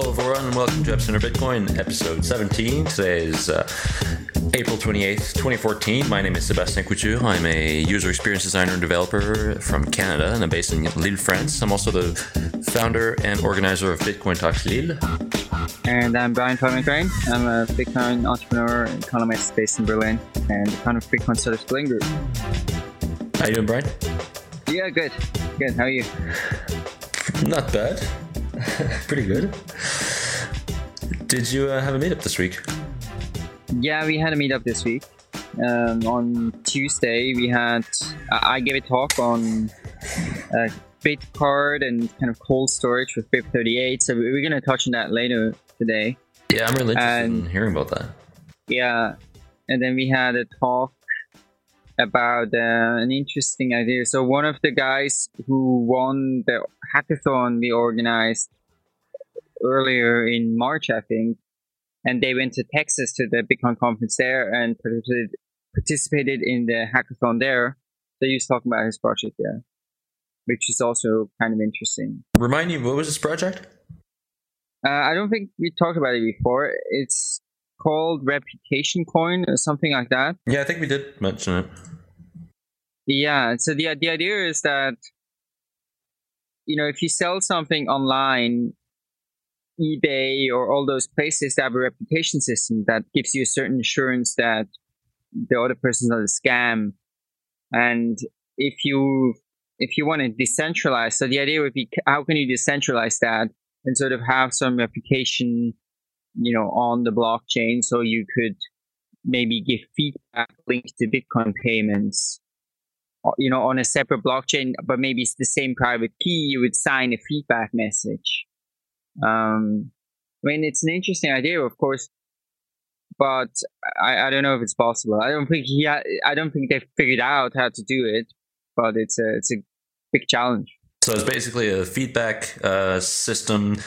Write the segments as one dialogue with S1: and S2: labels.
S1: Hello, everyone, and welcome to Epicenter Bitcoin, episode 17. Today is uh, April 28th, 2014. My name is Sebastien Couture. I'm a user experience designer and developer from Canada, and I'm based in Lille, France. I'm also the founder and organizer of Bitcoin Talks Lille.
S2: And I'm Brian Fabian Crain. I'm a Bitcoin entrepreneur and economist based in Berlin, and the founder of Bitcoin Startups Berlin Group.
S1: How are you doing, Brian?
S2: Yeah, good. Good. How are you?
S1: Not bad. Pretty good. Did you uh, have a meetup this week?
S2: Yeah, we had a meetup this week. Um, on Tuesday, we had I gave a talk on uh, Bitcard and kind of cold storage with BIP38. So we're going to touch on that later today.
S1: Yeah, I'm really interested and, in hearing about that.
S2: Yeah, and then we had a talk about uh, an interesting idea. So one of the guys who won the hackathon we organized earlier in March, I think, and they went to Texas to the Bitcoin conference there and participated participated in the hackathon there. So he was talking about his project there, which is also kind of interesting.
S1: Remind me, what was this project?
S2: Uh, I don't think we talked about it before. It's called Reputation Coin or something like that.
S1: Yeah, I think we did mention it.
S2: Yeah, so the the idea is that you know if you sell something online, eBay or all those places that have a reputation system that gives you a certain assurance that the other person's not a scam, and if you if you want to decentralize, so the idea would be how can you decentralize that and sort of have some reputation, you know, on the blockchain, so you could maybe give feedback linked to Bitcoin payments uh, you know, on a separate blockchain, but maybe it's the same private key, you would sign a feedback message. Um, I mean, it's an interesting idea, of course, but I, I don't know if it's possible. I don't think he, ha- I don't think they've figured out how to do it, but it's a, it's a big challenge.
S1: So it's basically a feedback uh, system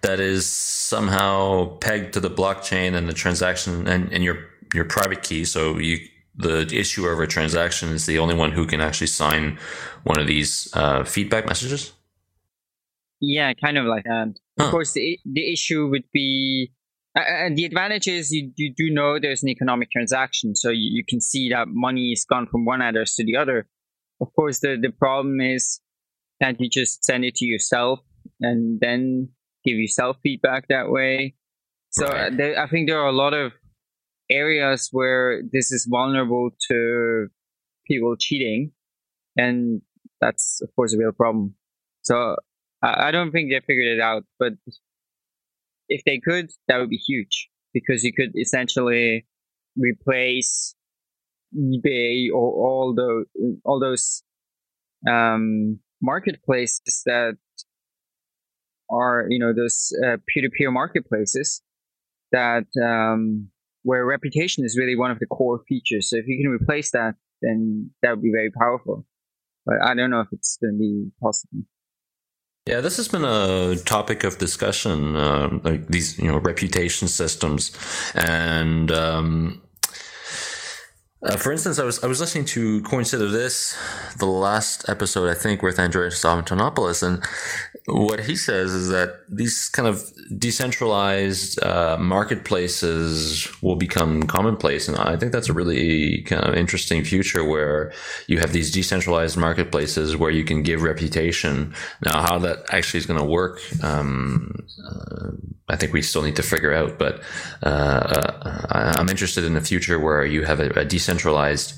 S1: that is somehow pegged to the blockchain and the transaction and, and your your private key. So you the issuer of a transaction is the only one who can actually sign one of these uh, feedback messages?
S2: Yeah, kind of like that. Huh. Of course, the the issue would be, uh, and the advantage is you, you do know there's an economic transaction, so you, you can see that money is gone from one address to the other. Of course, the the problem is that you just send it to yourself and then give yourself feedback that way. So right. there, I think there are a lot of areas where this is vulnerable to people cheating, and that's of course a real problem. So I, don't think they figured it out, but if they could, that would be huge because you could essentially replace eBay or all the all those um, marketplaces that are you know those uh, peer-to-peer marketplaces that um, where reputation is really one of the core features. So if you can replace that, then that would be very powerful. But I don't know if it's going to be possible.
S1: Yeah, this has been a topic of discussion, uh, like these, you know, reputation systems, and um, uh, for instance, I was I was listening to Consider This, the last episode I think with Andreas Antonopoulos, and what he says is that these kind of decentralized uh, marketplaces will become commonplace, and I think that's a really kind of interesting future where you have these decentralized marketplaces where you can give reputation. Now, how that actually is going to work, um, uh, I think we still need to figure out. But uh, uh I'm interested in a future where you have a, a decentralized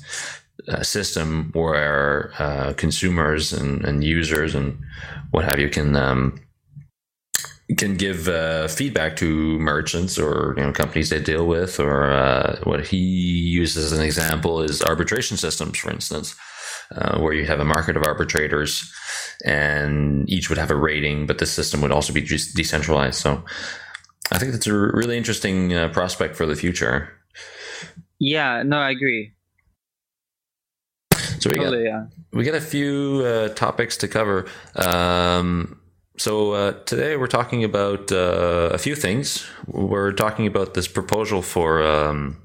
S1: uh, system where uh, consumers and, and, users and what have you can um, can give uh, feedback to merchants or you know companies they deal with or uh, what he uses as an example is arbitration systems for instance uh, where you have a market of arbitrators and each would have a rating but the system would also be decentralized. So i think that's a really interesting uh, prospect for the future.
S2: Yeah no i agree
S1: so we got yeah. we got a few uh, topics to cover. Um, so uh, today we're talking about uh, a few things. We're talking about this proposal for um,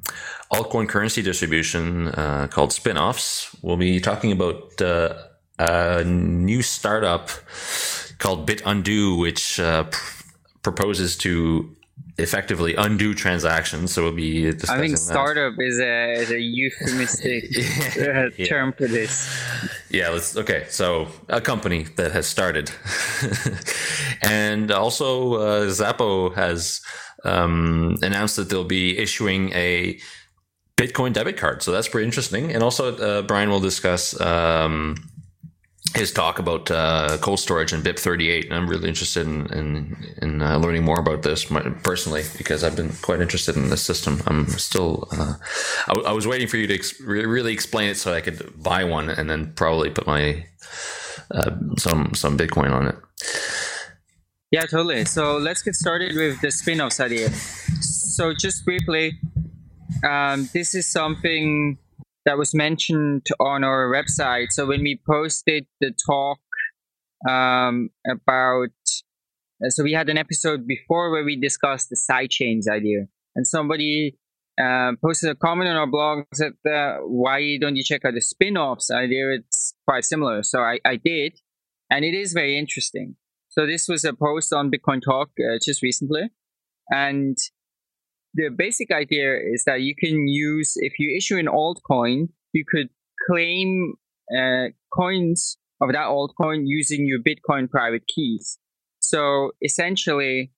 S1: altcoin currency distribution uh, called spinoffs. We'll be talking about uh, a new startup called BitUndo, which uh, proposes to effectively undo transactions. So it'll be.
S2: I think startup that. is a is a euphemistic yeah. Uh, term for this.
S1: Yeah. Let's. Okay. So a company that has started, and also uh, Xapo has um, announced that they'll be issuing a Bitcoin debit card. So that's pretty interesting. And also, uh, Brian will discuss. Um, his talk about uh, cold storage and BIP38, and I'm really interested in in, in uh, learning more about this personally because I've been quite interested in this system. I'm still, uh, was waiting for you to ex- really explain it so I could buy one and then probably put my uh, some some Bitcoin on it.
S2: Yeah, totally. So let's get started with the spin-offs idea. So just briefly, um, this is something that was mentioned on our website. So when we posted the talk um, about, uh, so we had an episode before where we discussed the sidechains idea, and somebody uh, posted a comment on our blog that uh, "Why don't you check out the spin-offs idea? It's quite similar." So I, I did, and it is very interesting. So this was a post on Bitcoin Talk uh, just recently, and the basic idea is that you can use if you issue an altcoin, you could claim uh, coins of that altcoin using your Bitcoin private keys. So essentially,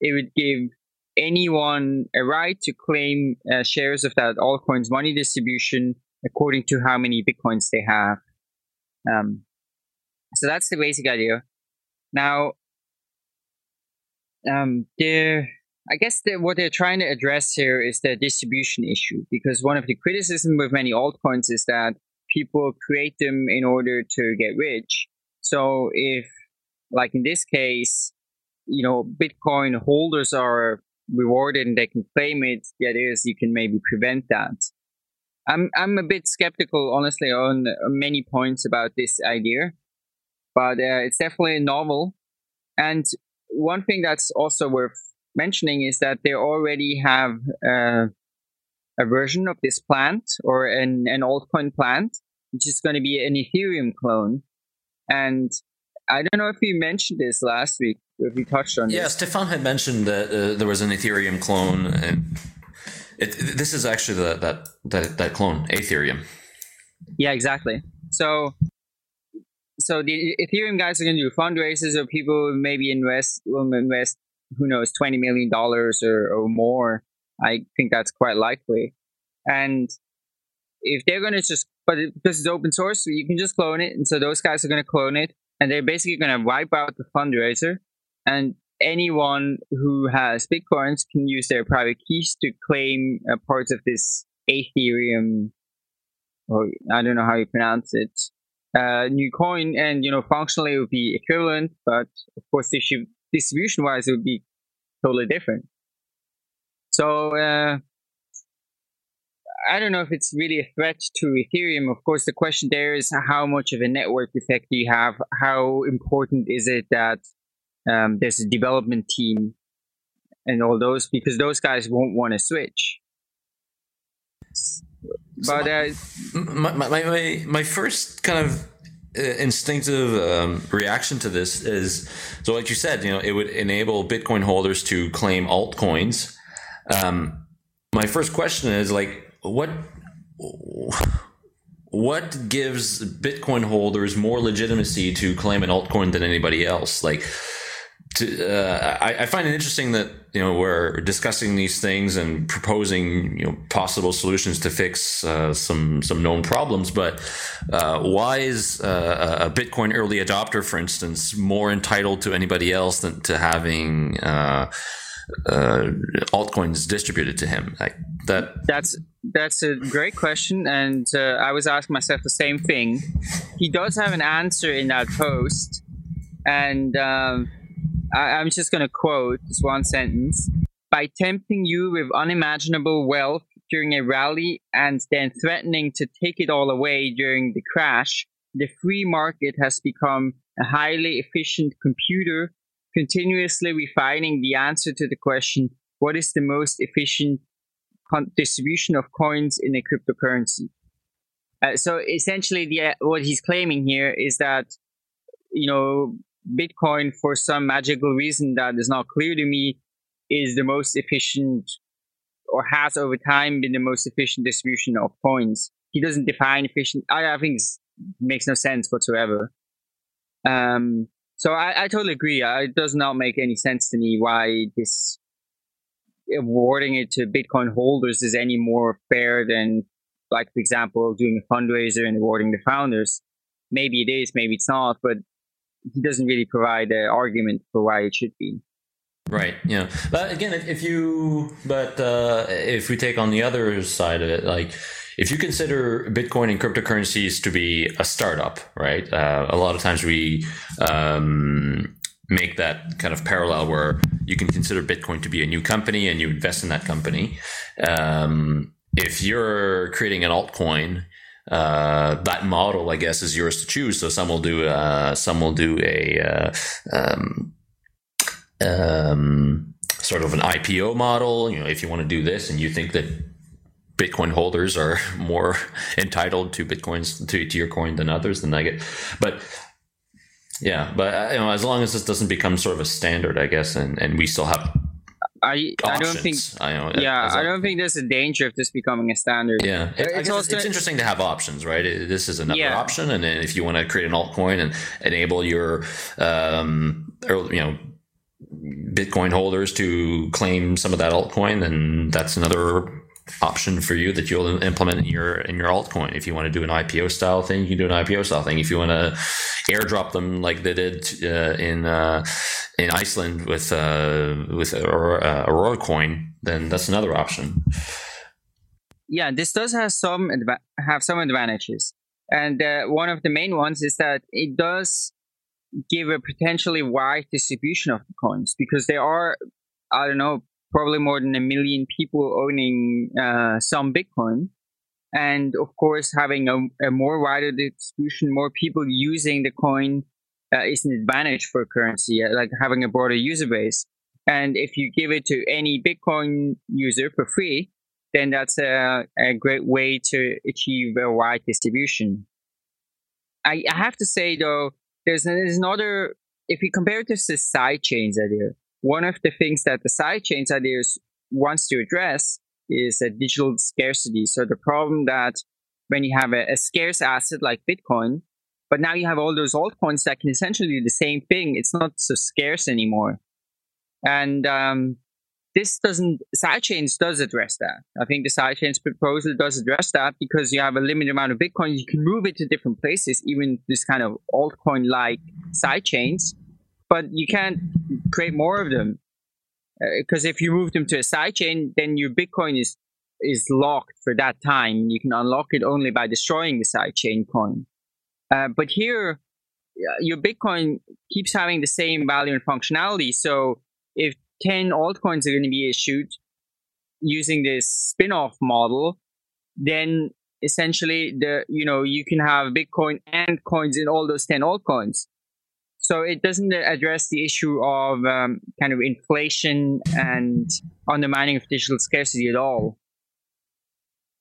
S2: it would give anyone a right to claim uh, shares of that altcoin's money distribution according to how many bitcoins they have. Um, so that's the basic idea. Now, um, there I guess that what they're trying to address here is the distribution issue, because one of the criticism with many altcoins is that people create them in order to get rich. So if, like in this case, you know, Bitcoin holders are rewarded and they can claim it, idea is you can maybe prevent that. I'm I'm a bit skeptical, honestly, on many points about this idea, but uh, it's definitely novel. And one thing that's also worth mentioning is that they already have uh, a version of this plant or an, an altcoin plant, which is going to be an Ethereum clone. And I don't know if you mentioned this last week, if we touched on it.
S1: yeah,
S2: this.
S1: Stefan had mentioned that uh, there was an Ethereum clone, and it, this is actually the, that, that, that clone, Ethereum.
S2: Yeah, exactly. So so the Ethereum guys are going to do fundraisers, or people maybe invest will invest who knows, $20 million or, or more. I think that's quite likely. And if they're going to just, but because it's open source, you can just clone it. And so those guys are going to clone it and they're basically going to wipe out the fundraiser. And anyone who has Bitcoins can use their private keys to claim uh, parts of this Ethereum, or I don't know how you pronounce it, uh, new coin. And, you know, functionally it would be equivalent, but of course they should distribution wise, it would be totally different. So uh, I don't know if it's really a threat to Ethereum. Of course, the question there is how much of a network effect do you have? How important is it that um, there's a development team and all those? Because those guys won't want to switch.
S1: But uh, my, my, my, my first kind of instinctive um, reaction to this is so like you said you know it would enable bitcoin holders to claim altcoins. Um, my first question is like what what gives bitcoin holders more legitimacy to claim an altcoin than anybody else? Like to, uh, I, I, find it interesting that you know we're discussing these things and proposing you know possible solutions to fix uh, some some known problems. But uh, why is uh, a Bitcoin early adopter, for instance, more entitled to anybody else than to having uh, uh, altcoins distributed to him? Like that.
S2: That's that's a great question, and I was asking myself the same thing. He does have an answer in that post, and. Um, I, am just going to quote just one sentence. By tempting you with unimaginable wealth during a rally and then threatening to take it all away during the crash, the free market has become a highly efficient computer, continuously refining the answer to the question what is the most efficient distribution of coins in a cryptocurrency? Uh, so essentially, the, what he's claiming here is that you know Bitcoin, for some magical reason that is not clear to me, is the most efficient or has over time been the most efficient distribution of coins. He doesn't define efficient. I, I think makes no sense whatsoever. Um, so I, I totally agree. It does not make any sense to me why this awarding it to Bitcoin holders is any more fair than, like, for example, doing a fundraiser and awarding the founders. Maybe it is, maybe it's not, but he doesn't really provide an argument for why it should be.
S1: Right. Yeah. But again, if you, but uh, if we take on the other side of it, like if you consider Bitcoin and cryptocurrencies to be a startup, right? Uh, a lot of times we um, make that kind of parallel where you can consider Bitcoin to be a new company and you invest in that company. Um, if you're creating an altcoin, uh, that model, I guess, is yours to choose. So some will do, uh, some will do a, uh, um, um, sort of an IPO model. You know, if you want to do this and you think that Bitcoin holders are more entitled to Bitcoins to, to your coin than others, then I get. But yeah, but uh, you know, as long as this doesn't become sort of a standard, I guess, and, and we still have.
S2: I, I don't think I know, yeah I don't think there's a danger of this becoming a standard.
S1: Yeah, it, it's, also, it's interesting to have options, right? It, this is another yeah. option, and then if you want to create an altcoin and enable your um or you know Bitcoin holders to claim some of that altcoin, then that's another option for you that you'll implement in your in your altcoin. If you want to do an IPO style thing, you can do an IPO style thing. If you want to airdrop them like they did uh, in uh, in Iceland with uh, with Aurora, Auroracoin, then that's another option.
S2: Yeah, this does have some adva- have some advantages, and uh, one of the main ones is that it does give a potentially wide distribution of the coins because there are I don't know probably more than a million people owning uh, some Bitcoin. And of course, having a, a, more wider distribution, more people using the coin uh, is an advantage for a currency, uh, like having a broader user base. And if you give it to any Bitcoin user for free, then that's a, a great way to achieve a wide distribution. I, I have to say though, there's, there's another, if you compare it to the side chains idea, one of the things that the sidechains ideas wants to address is a digital scarcity. So the problem that when you have a, a, scarce asset like Bitcoin, but now you have all those altcoins that can essentially do the same thing. It's not so scarce anymore. And um, this doesn't, sidechains does address that. I think the sidechains proposal does address that because you have a limited amount of Bitcoin. You can move it to different places, even this kind of altcoin like sidechains but you can't create more of them because uh, if you move them to a sidechain, then your Bitcoin is is locked for that time. You can unlock it only by destroying the sidechain coin. Uh, but here, your Bitcoin keeps having the same value and functionality. So if 10 altcoins are going to be issued using this spin-off model, then essentially the you know you can have Bitcoin and coins in all those 10 altcoins. So it doesn't address the issue of um, kind of inflation and undermining of digital scarcity at all.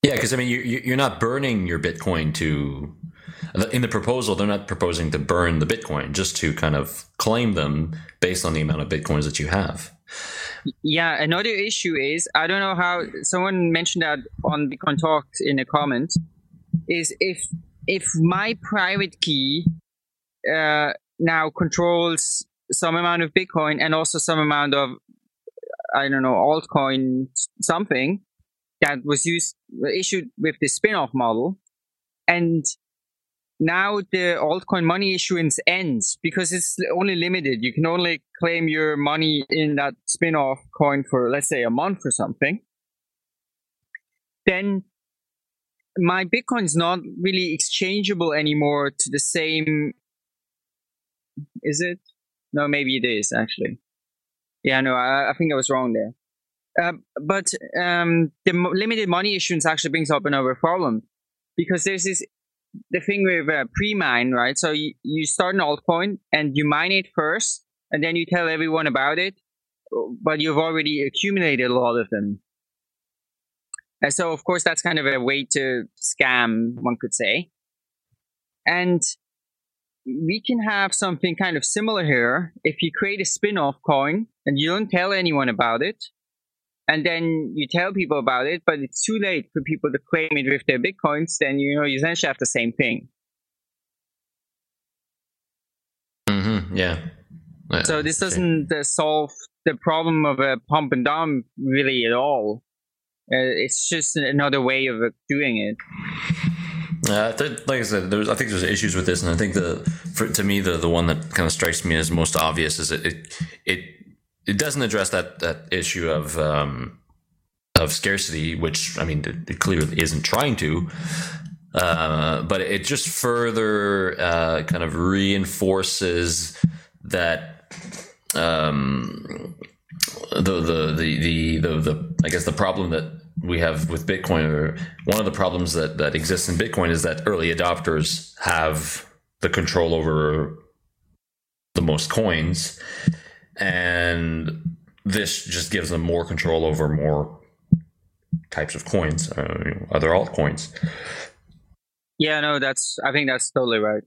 S1: Yeah, because I mean, you, you're not burning your Bitcoin to. In the proposal, they're not proposing to burn the Bitcoin, just to kind of claim them based on the amount of Bitcoins that you have.
S2: Yeah, another issue is I don't know how someone mentioned that on Bitcoin Talks in a comment is if if my private key uh, now controls some amount of Bitcoin and also some amount of I don't know altcoin something that was used issued with the spin-off model, and now the altcoin money issuance ends because it's only limited. You can only claim your money in that spin-off coin for let's say a month or something. Then my Bitcoin is not really exchangeable anymore to the same is it? No, maybe it is actually. Yeah, no, I, I think I was wrong there. Uh, but um, the limited money issuance actually brings up another problem because there's this the thing with uh, pre-mine, right? So you start an altcoin and you mine it first, and then you tell everyone about it, but you've already accumulated a lot of them. And so, of course, that's kind of a way to scam, one could say. And we can have something kind of similar here. If you create a spin off coin and you don't tell anyone about it, and then you tell people about it, but it's too late for people to claim it with their bitcoins, then you know you essentially have the same thing.
S1: Mm-hmm. Yeah.
S2: yeah. So this doesn't uh, solve the problem of a pump and dump really at all. Uh, it's just another way of doing it.
S1: Uh, th- like I said, there's I think there's issues with this, and I think the for, to me the the one that kind of strikes me as most obvious is that it it it doesn't address that that issue of um, of scarcity, which I mean it, it clearly isn't trying to. Uh, but it just further uh, kind of reinforces that um, the, the the the the the I guess the problem that we have with Bitcoin, one of the problems that that exists in Bitcoin is that early adopters have the control over the most coins, and this just gives them more control over more types of coins, uh, other altcoins.
S2: Yeah, no, that's I think that's totally right.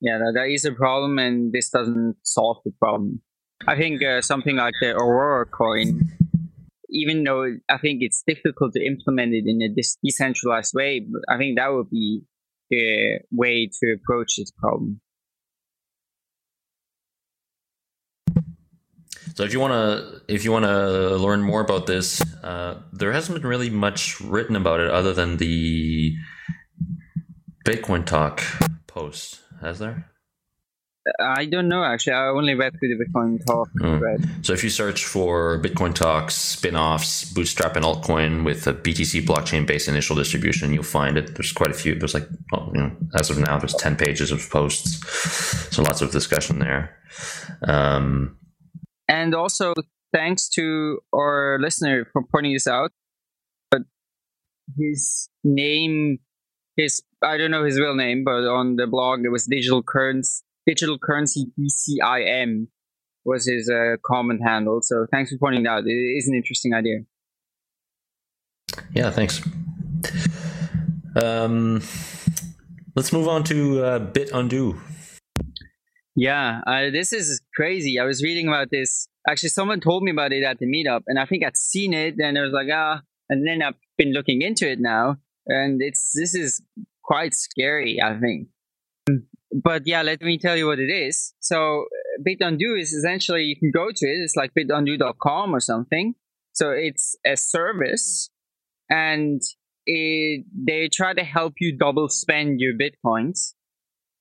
S2: Yeah, that, that is a problem, and this doesn't solve the problem. I think uh, something like the Auroracoin even though I think it's difficult to implement it in a decentralized way, I think that would be the way to approach this problem.
S1: So if you want to if you want to learn more about this, uh, there hasn't been really much written about it other than the Bitcoin Talk post, has there?
S2: I don't know actually. I only read through the Bitcoin talk. Mm.
S1: So if you search for Bitcoin talks, spin-offs, bootstrap and altcoin with a BTC blockchain-based initial distribution, you'll find it. There's quite a few. There's like, well, you know, as of now, there's ten pages of posts. So lots of discussion there. Um,
S2: and also, thanks to our listener for pointing this out. But his name, his I don't know his real name, but on the blog it was digital currency digital currency DCIM was his uh, comment handle. So thanks for pointing that out. It is an interesting idea.
S1: Yeah, thanks. Um, let's move on to uh, Bitundo.
S2: Yeah, uh, this is crazy. I was reading about this. Actually, someone told me about it at the meetup, and I think I'd seen it, and I was like, ah. And then I've been looking into it now, and it's this is quite scary. I think but yeah, let me tell you what it is. So uh, Bitundo is essentially you can go to it. It's like bitundo.com or something. So it's a service, and it, they try to help you double spend your bitcoins.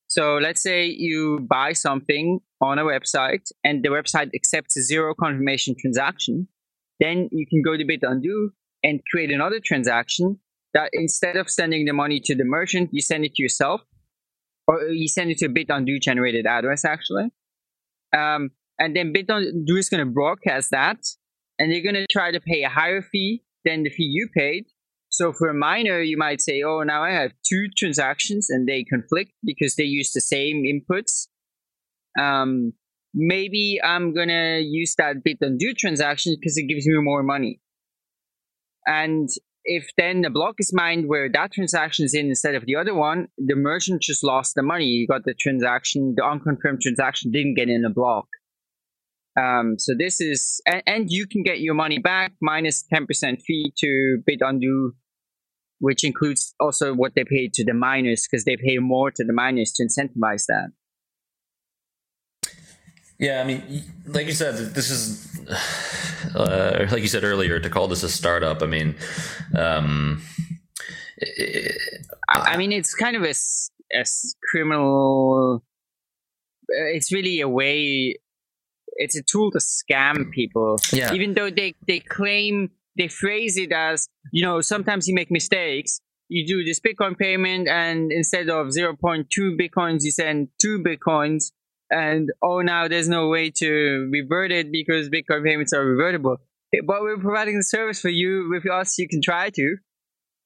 S2: So let's say you buy something on a website, and the website accepts a zero confirmation transaction. Then you can go to Bitundo and create another transaction that instead of sending the money to the merchant, you send it to yourself or you send it to a bit Bitundo generated address actually. Um, and then bit Bitundo is going to broadcast that, and they're going to try to pay a higher fee than the fee you paid. So for a miner, you might say, "Oh, now I have two transactions and they conflict because they use the same inputs." Um, maybe I'm gonna use that bit Bitundo transaction because it gives me more money. And if then the block is mined where that transaction is in instead of the other one, the merchant just lost the money. You got the transaction, the unconfirmed transaction didn't get in the block. Um, so this is, and, and, you can get your money back minus 10% fee to Bitundo, which includes also what they pay to the miners because they pay more to the miners to incentivize that.
S1: Yeah, I mean, like you said, this is uh, like you said earlier to call this a startup. I mean, um,
S2: it, I, I mean, it's kind of a, a criminal. It's really a way. It's a tool to scam people.
S1: Yeah.
S2: Even though they they claim they phrase it as you know sometimes you make mistakes. You do this Bitcoin payment, and instead of 0.2 bitcoins, you send two bitcoins and oh now there's no way to revert it because bitcoin payments are revertible. But we're providing the service for you with us you can try to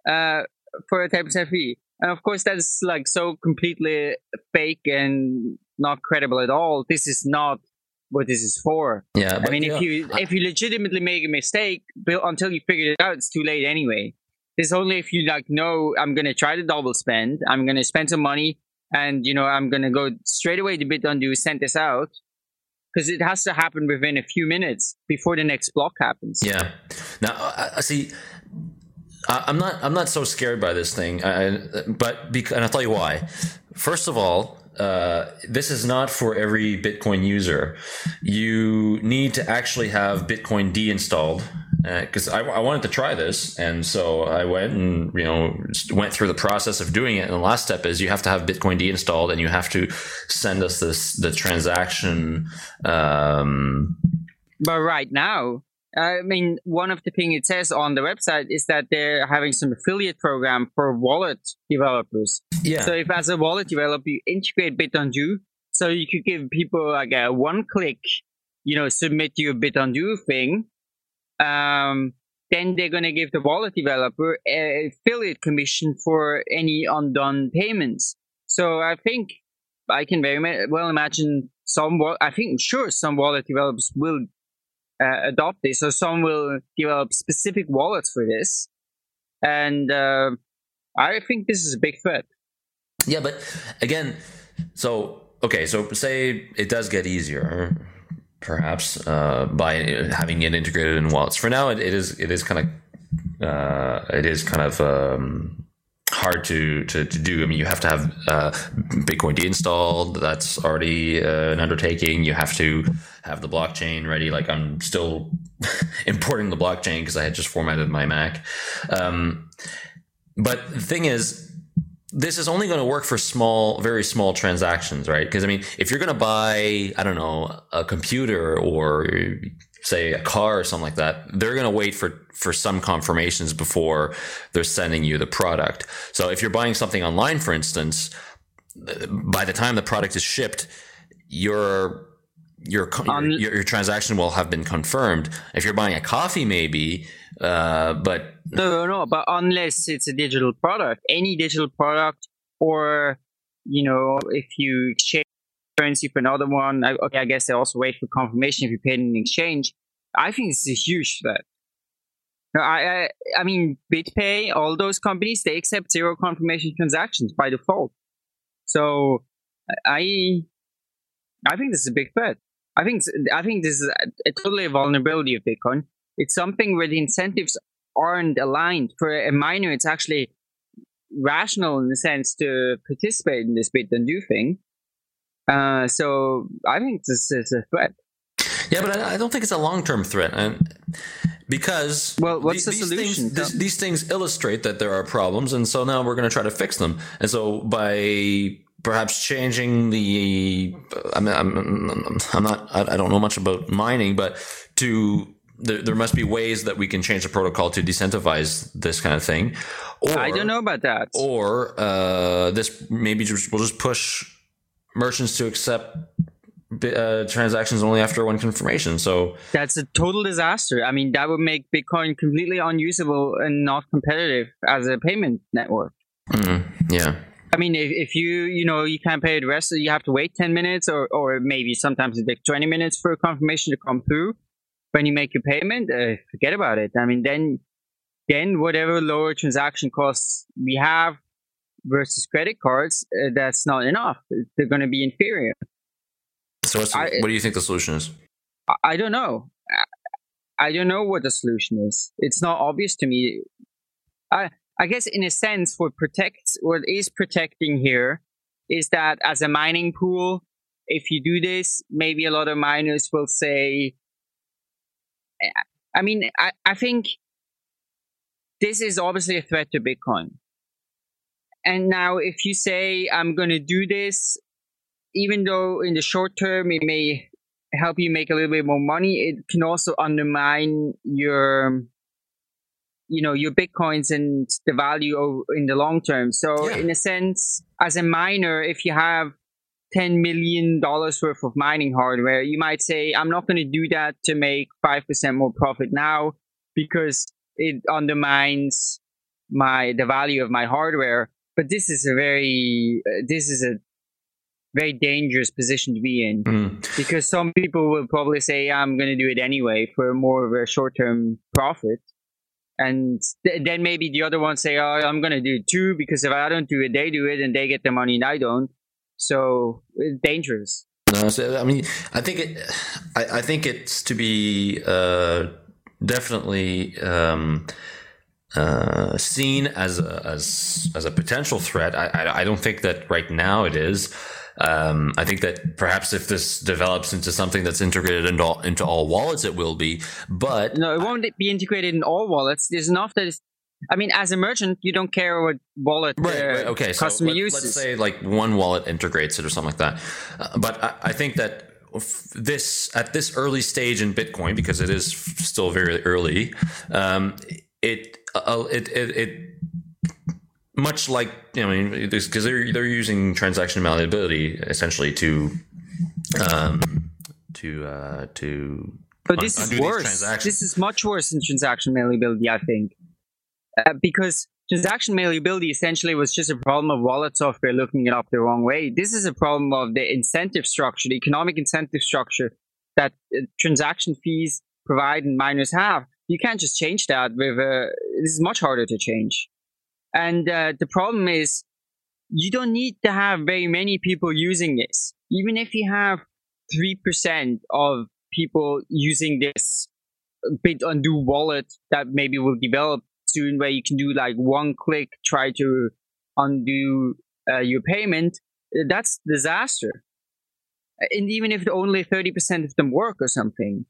S2: uh, for a 10% fee. And of course that's like so completely fake and not credible at all. This is not what this is for.
S1: Yeah
S2: i mean if you if you legitimately make a mistake until you figure it out it's too late anyway. It's only if you like know i'm gonna try to double spend i'm gonna spend some money and you know I'm gonna go straight away to BitUndo, send this out because it has to happen within a few minutes before the next block happens.
S1: Yeah. Now, I, see. I'm not. I'm not so scared by this thing, I, but because, and I'll tell you why. First of all, uh, this is not for every Bitcoin user. You need to actually have bitcoind installed because uh, I, I, wanted to try this, and so I went and you know went through the process of doing it. And the last step is you have to have bitcoind installed, and you have to send us this the transaction. Um,
S2: but right now, I mean, one of the things it says on the website is that they're having some affiliate program for wallet developers.
S1: Yeah.
S2: So if as a wallet developer you integrate BitUndo, so you could give people like a one click, you know, submit your BitUndo thing. Um, then they're going to give the wallet developer a affiliate commission for any undone payments. So I think I can very well imagine some. I think sure some wallet developers will uh, adopt this. So some will develop specific wallets for this, and uh, I think this is a big threat.
S1: Yeah, but again, so okay, so say it does get easier, perhaps uh, by having it integrated in wallets. For now, it, it is it is kind of uh, it is kind of um, hard to, to, to do. I mean, you have to have uh, Bitcoin installed. That's already uh, an undertaking. You have to have the blockchain ready. Like I'm still importing the blockchain because I had just formatted my Mac. Um, but the thing is, this is only going to work for small, very small transactions, right? Because I mean, if you're going to buy, I don't know, a computer or say a car or something like that, they're going to wait for, for some confirmations before they're sending you the product. So if you're buying something online, for instance, by the time the product is shipped, your your, your, your transaction will have been confirmed. If you're buying a coffee, maybe, uh, but
S2: no, no, but unless it's a digital product, any digital product, or you know, if you exchange currency for another one. I, okay, I guess they also wait for confirmation if you paid in exchange. I think it's a huge threat. No, I, I, I mean, BitPay, all those companies, they accept zero confirmation transactions by default. So I, I think this is a big threat. I think, I think this is a, a totally a vulnerability of Bitcoin. It's something where the incentives aren't aligned. For a miner, it's actually rational in the sense to participate in this BitUndo thing. Uh, so I think this is a threat.
S1: Yeah, but I, I don't think it's a long term threat, and because
S2: well, what's the, the solution?
S1: Things, this, these things illustrate that there are problems, and so now we're going to try to fix them. And so by perhaps changing the, I mean, I'm, I'm not, I don't know much about mining, but to there, there must be ways that we can change the protocol to decentivize this kind of thing.
S2: Or, I don't know about that.
S1: Or uh, this maybe just, we'll just push merchants to accept uh, transactions only after one confirmation. So
S2: that's a total disaster. I mean, that would make Bitcoin completely unusable and not competitive as a payment network.
S1: Mm-hmm. Yeah.
S2: I mean, if, if you you know you can't pay the rest, you have to wait ten minutes, or or maybe sometimes it takes twenty minutes for a confirmation to come through. When you make your payment, uh, forget about it. I mean, then then whatever lower transaction costs we have versus credit cards, uh, that's not enough. They're going to be inferior.
S1: So, I, what do you think the solution is?
S2: I don't know. I don't know what the solution is. It's not obvious to me. I I guess in a sense, what protects, what is protecting here, is that as a mining pool, if you do this, maybe a lot of miners will say. Eh, I mean, I, I think this is obviously a threat to Bitcoin. And now, if you say, I'm going to do this, even though in the short term it may help you make a little bit more money, it can also undermine your, you know, your Bitcoins and the value in the long term. So, yeah. in a sense, as a miner, if you have $10 million worth of mining hardware, you might say, I'm not going to do that to make 5% more profit now because it undermines my the value of my hardware but this is a very uh, this is a very dangerous position to be in mm. because some people will probably say i'm going to do it anyway for more of a short-term profit and th- then maybe the other ones say oh i'm to do it too because if i don't do it they do it and they get the money and i don't So it's dangerous.
S1: No, so, I mean, I think it. I, I think it's to be uh, definitely um, uh, seen as a, as as a potential threat. I, I, I don't think that right now it is. Um, I think that perhaps if this develops into something that's integrated into all, into all wallets, it will be. But
S2: no, it won't be integrated in all wallets. There's enough that is. I mean, as a merchant, you don't care what wallet right, uh, right, okay. customer so let, uses.
S1: Let's say like one wallet integrates it or something like that. Uh, but I, I think that this at this early stage in Bitcoin, because it is still very early, um, it, uh, it it it much like I mean, because they're they're using transaction malleability essentially to um, to uh, to.
S2: But this un- is worse. This is much worse than transaction malleability, I think, uh, because transaction malleability essentially was just a problem of wallet software looking it up the wrong way. This is a problem of the incentive structure, the economic incentive structure that uh, transaction fees provide and miners have. You can't just change that with a. Uh, this is much harder to change. And uh, the problem is, you don't need to have very many people using this. Even if you have 3% of people using this bit undo wallet that maybe will develop soon, where you can do like one click, try to undo uh, your payment, that's disaster. And even if only 30% of them work or something,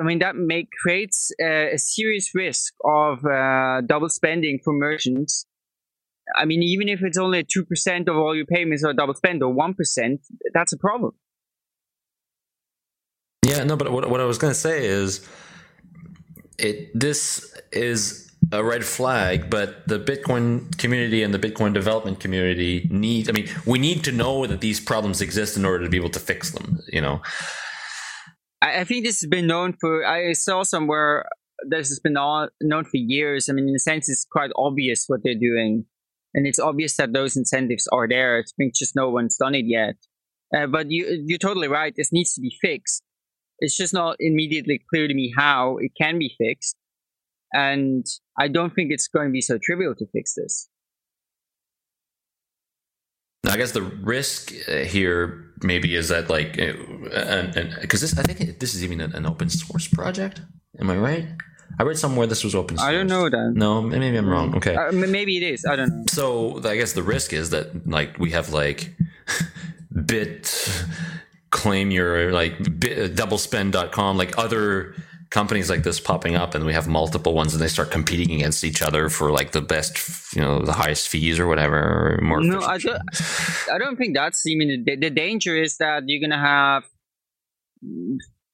S2: I mean, that make creates a, a serious risk of uh, double spending for merchants. I mean, even if it's only two percent of all your payments are double spend or one percent, that's a problem.
S1: Yeah, no, but what, what I was going to say is, it this is a red flag, but the Bitcoin community and the Bitcoin development community need. I mean, we need to know that these problems exist in order to be able to fix them. You know.
S2: I, think this has been known for. I saw somewhere this has been all, known for years. I mean, in a sense, it's quite obvious what they're doing, and it's obvious that those incentives are there. I think just no one's done it yet. Uh, but you, you're totally right. This needs to be fixed. It's just not immediately clear to me how it can be fixed, and I don't think it's going to be so trivial to fix this.
S1: I guess the risk uh, here maybe is that like, because this I think this is even an open source project. Am I right? I read somewhere this was open source.
S2: I don't know that.
S1: No, maybe I'm wrong. Okay,
S2: uh, maybe it is. I don't know.
S1: So I guess the risk is that like we have like bit claim your like bit, doublespend.com like other companies like this popping up and we have multiple ones and they start competing against each other for like the best you know the highest fees or whatever or more
S2: no i don't i don't think that's I mean the, the danger is that you're gonna have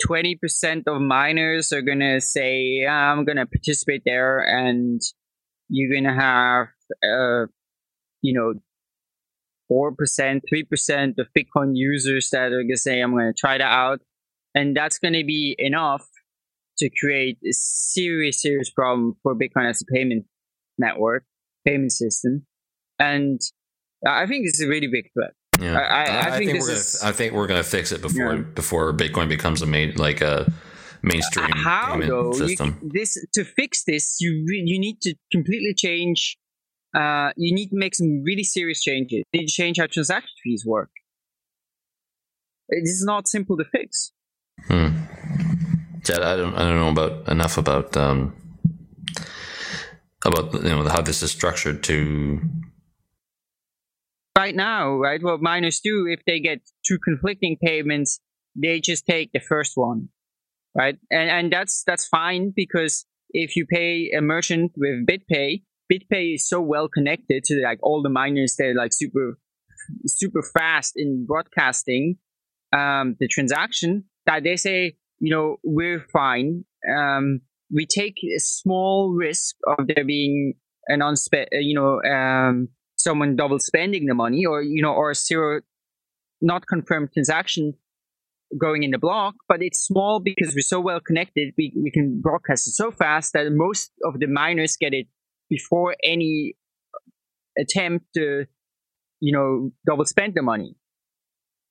S2: 20% of miners are gonna say yeah, i'm gonna participate there and you're gonna have uh you know 4% 3% of bitcoin users that are gonna say i'm gonna try that out and that's gonna be enough to create a serious, serious problem for Bitcoin as a payment network, payment system. And I think it's a really big threat.
S1: Yeah, I, I, I, I think, think we're is, gonna, I think we're going to fix it before yeah. before Bitcoin becomes a main like a mainstream How, payment though? system.
S2: You, this to fix this, you re, you need to completely change. Uh, you need to make some really serious changes. You need to change how transaction fees work. This is not simple to fix.
S1: Hmm. Jed, I don't I don't know about enough about um, about you know how this is structured to
S2: right now, right? What miners do if they get two conflicting payments, they just take the first one, right? And and that's that's fine because if you pay a merchant with BitPay, BitPay is so well connected to like all the miners. They're like super super fast in broadcasting um, the transaction that they say you know, we're fine. Um, we take a small risk of there being an unspe- uh, you know, um, someone double spending the money or, you know, or a zero not confirmed transaction going in the block, but it's small because we're so well connected. We, we can broadcast it so fast that most of the miners get it before any attempt to, you know, double spend the money.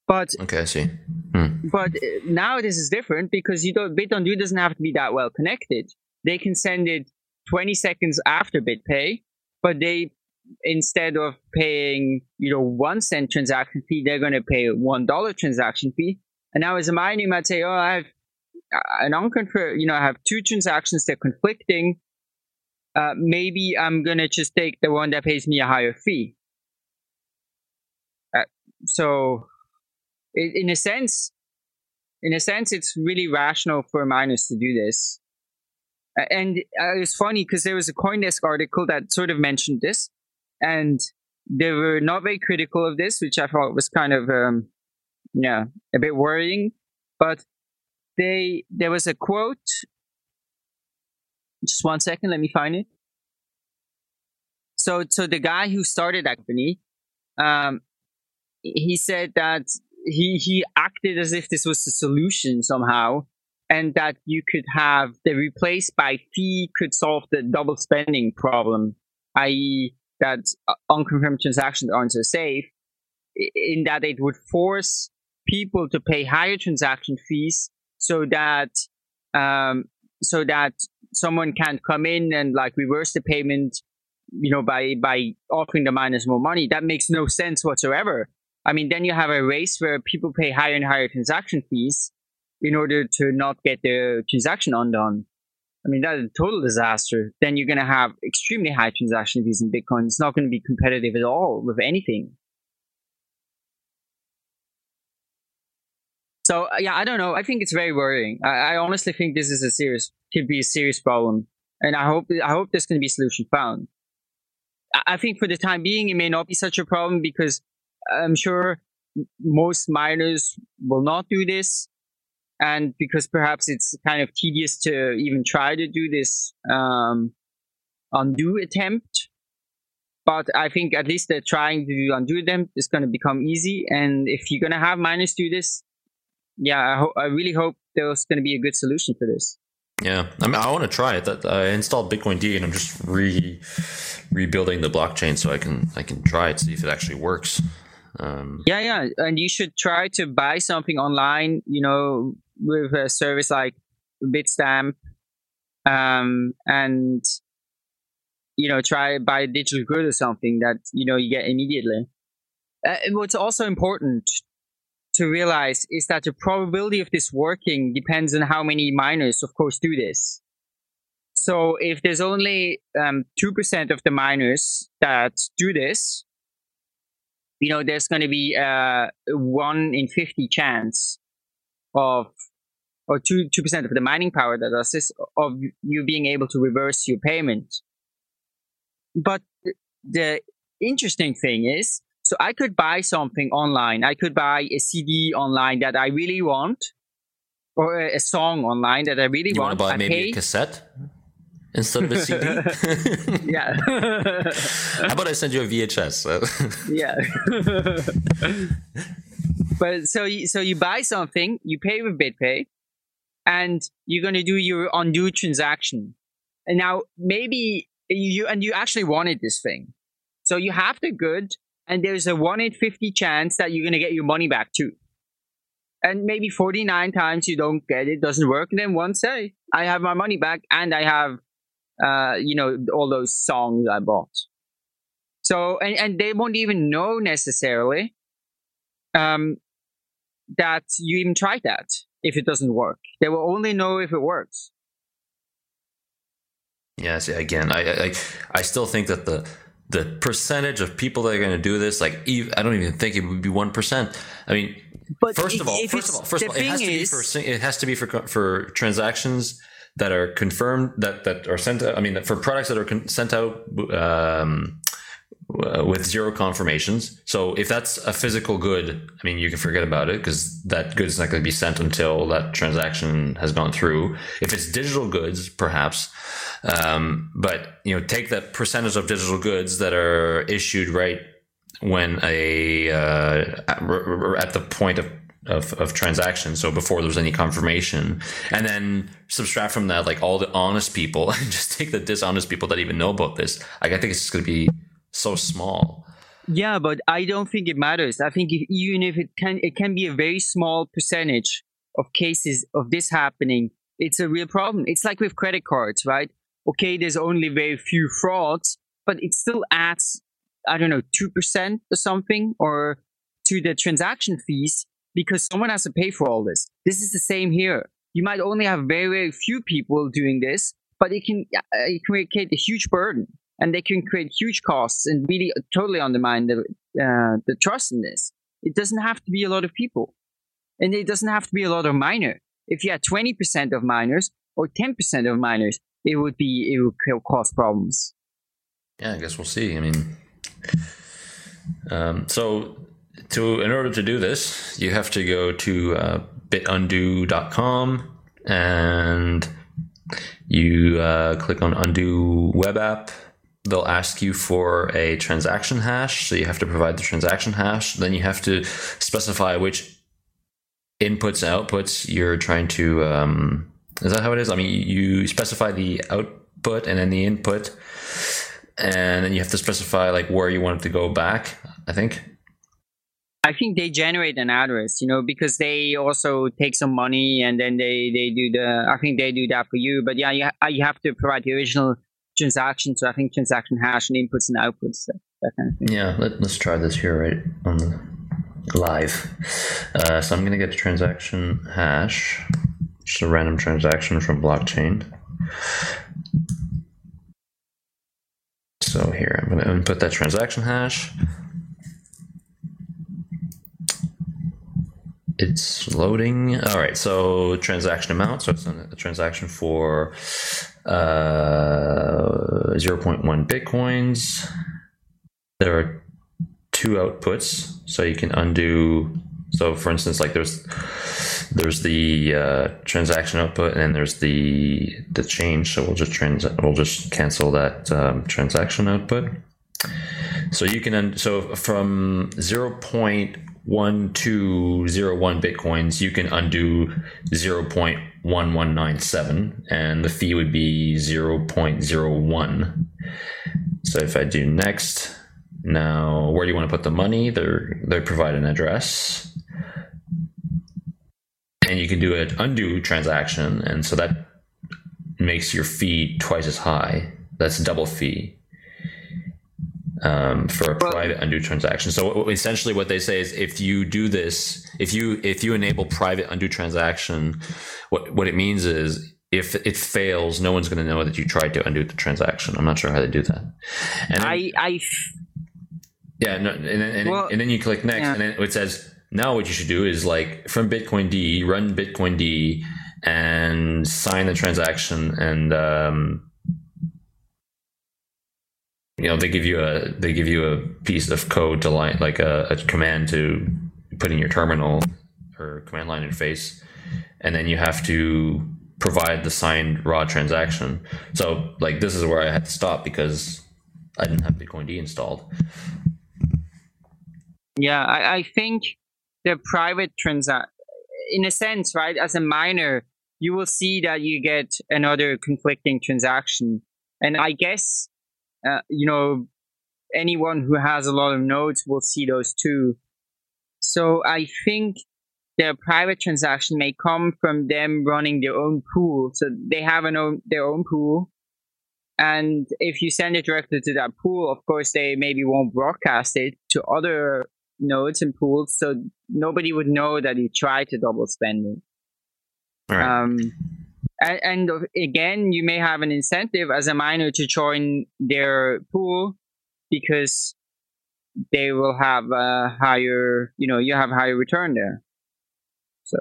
S2: But
S1: okay, I see.
S2: Hmm. But uh, now this is different because you don't BitUndo doesn't have to be that well connected. They can send it 20 seconds after BitPay, but they instead of paying, you know, one cent transaction fee, they're going to pay one dollar transaction fee. And now as a miner, you might say, oh, I have an unconfirmed, you know, I have two transactions, that are conflicting. Uh, maybe I'm going to just take the one that pays me a higher fee. Uh, so in a sense, in a sense, it's really rational for miners to do this. And uh, it's funny because there was a CoinDesk article that sort of mentioned this, and they were not very critical of this, which I thought was kind of, um, yeah, a bit worrying. But they there was a quote. Just one second, let me find it. So, so the guy who started company, um, he said that he he acted as if this was the solution somehow, and that you could have the replace by fee could solve the double spending problem, i.e., that unconfirmed transactions aren't so safe, in that it would force people to pay higher transaction fees so that um, so that someone can't come in and like reverse the payment you know by by offering the miners more money that makes no sense whatsoever i mean then you have a race where people pay higher and higher transaction fees in order to not get the transaction undone. I mean, that's a total disaster. Then you're going to have extremely high transaction fees in Bitcoin. It's not going to be competitive at all with anything. So uh, yeah, I don't know. I think it's very worrying. I, I, honestly think this is a serious, could be a serious problem, and I hope I hope there's going to be a solution found. I, I think for the time being, it may not be such a problem because I'm sure most miners will not do this and because perhaps it's kind of tedious to even try to do this um, undo attempt. But I think at least the trying to do undo them. is going to become easy. And if you're going to have miners do this, yeah, I, ho- I really hope there's going to be a good solution for this.
S1: Yeah, I mean, I want to try it. That I installed bitcoind, and I'm just re rebuilding the blockchain so I can I can try it, see if it actually works.
S2: Um, yeah, yeah, and you should try to buy something online. You know, with a service like Bitstamp, um, and you know, try buy a digital good or something that you know you get immediately. Uh, what's also important to realize is that the probability of this working depends on how many miners, of course, do this. So if there's only um, 2% of the miners that do this, you know, there's going to be a 1 in 50 chance of or two two percent of the mining power that assists of you being able to reverse your payment. But the interesting thing is, so I could buy something online. I could buy a CD online that I really want, or a, song online that I really
S1: you
S2: want.
S1: Want to buy I maybe pay. a cassette instead of a CD?
S2: yeah.
S1: How about I send you a VHS?
S2: yeah. but so you, so you buy something, you pay with BitPay, and you're going to do your undo transaction. And now maybe you, and you actually wanted this thing. So you have the good and there's a 1 in 50 chance that you're going to get your money back too. And maybe 49 times you don't get it, doesn't work. And then once, say I have my money back and I have, uh, you know, all those songs I bought. So, and, and they won't even know necessarily um, that you even tried that if it doesn't work. They will only know if it works.
S1: Yes, again, I, I I still think that the the percentage of people that are going to do this, like I don't even think it would be one percent. I mean, but first of all, first of all, first of all, it has to be for it has to be for for transactions that are confirmed that that are sent. I mean, for products that are con- sent out um, with zero confirmations. So if that's a physical good, I mean, you can forget about it because that good is not going to be sent until that transaction has gone through. If it's digital goods, perhaps, um, but you know, take that percentage of digital goods that are issued right when a uh, at the point of of, of transaction. So before there's any confirmation, and then subtract from that like all the honest people, and just take the dishonest people that even know about this. Like I think it's going to be so small.
S2: Yeah, but I don't think it matters. I think if, even if it can, it can be a very small percentage of cases of this happening. It's a real problem. It's like with credit cards, right? Okay, there's only very few frauds, but it still adds I don't know, 2% or something, or to the transaction fees because someone has to pay for all this. This is the same here. You might only have very, very few people doing this, but it can, uh, it can create a huge burden and they can create huge costs and really totally undermine the, uh, the trust in this. It doesn't have to be a lot of people and it doesn't have to be a lot of miners. If you had 20% of miners or 10% of miners, it would be, it would cause problems.
S1: Yeah, I guess we'll see. I mean, um, so to in order to do this, you have to go to uh, bitundo.com and you uh, click on undo web app. They'll ask you for a transaction hash, so you have to provide the transaction hash. Then you have to specify which inputs and outputs you're trying to. Um, is that how it is? I mean, you specify the output and then the input, and then you have to specify like where you want it to go back. I think.
S2: I think they generate an address, you know, because they also take some money and then they, they do the, I think they do that for you. But yeah, you, ha- you have to provide the original transaction. So I think transaction hash and inputs and outputs, that, that kind of thing.
S1: Yeah, let, us try this here right on the live. Uh, so I'm going to get a transaction hash, just a random transaction from blockchain. So here, I'm going to input that transaction hash. It's loading. All right, so transaction amount. So it's a transaction for uh, 0.1 bitcoins. There are two outputs, so you can undo. So, for instance, like there's there's the uh, transaction output, and then there's the the change. So we'll just trans we'll just cancel that um, transaction output. So you can so from 0.1 1201 bitcoins, you can undo 0.1197 and the fee would be 0.01. So if I do next, now where do you want to put the money? They they provide an address. And you can do an undo transaction, and so that makes your fee twice as high. That's double fee um, for a private undo transaction. So essentially, what they say is, if you do this, if you if you enable private undo transaction, what what it means is if it fails, no one's going to know that you tried to undo the transaction. I'm not sure how they do that.
S2: And then, I, I
S1: yeah, no, and then, and, well, and then you click next, yeah. and then it says now what you should do is like from bitcoind, run bitcoind, and sign the transaction and um, you know they give you a they give you a piece of code to line like a, a command to put in your terminal or command line interface. And then you have to provide the signed raw transaction. So like this is where i had to stop because i didn't have bitcoind installed
S2: yeah i, I think the private transaction in a sense right as a miner you will see that you get another conflicting transaction. And i guess uh, you know, anyone who has a lot of nodes will see those too. So I think their private transaction may come from them running their own pool. So they have an own, their own pool. And if you send it directly to that pool, of course, they maybe won't broadcast it to other nodes and pools. So nobody would know that you tried to double spend it. Right. Um, and, again, you may have an incentive as a miner to join their pool because they will have a higher, you know, you have higher return there. So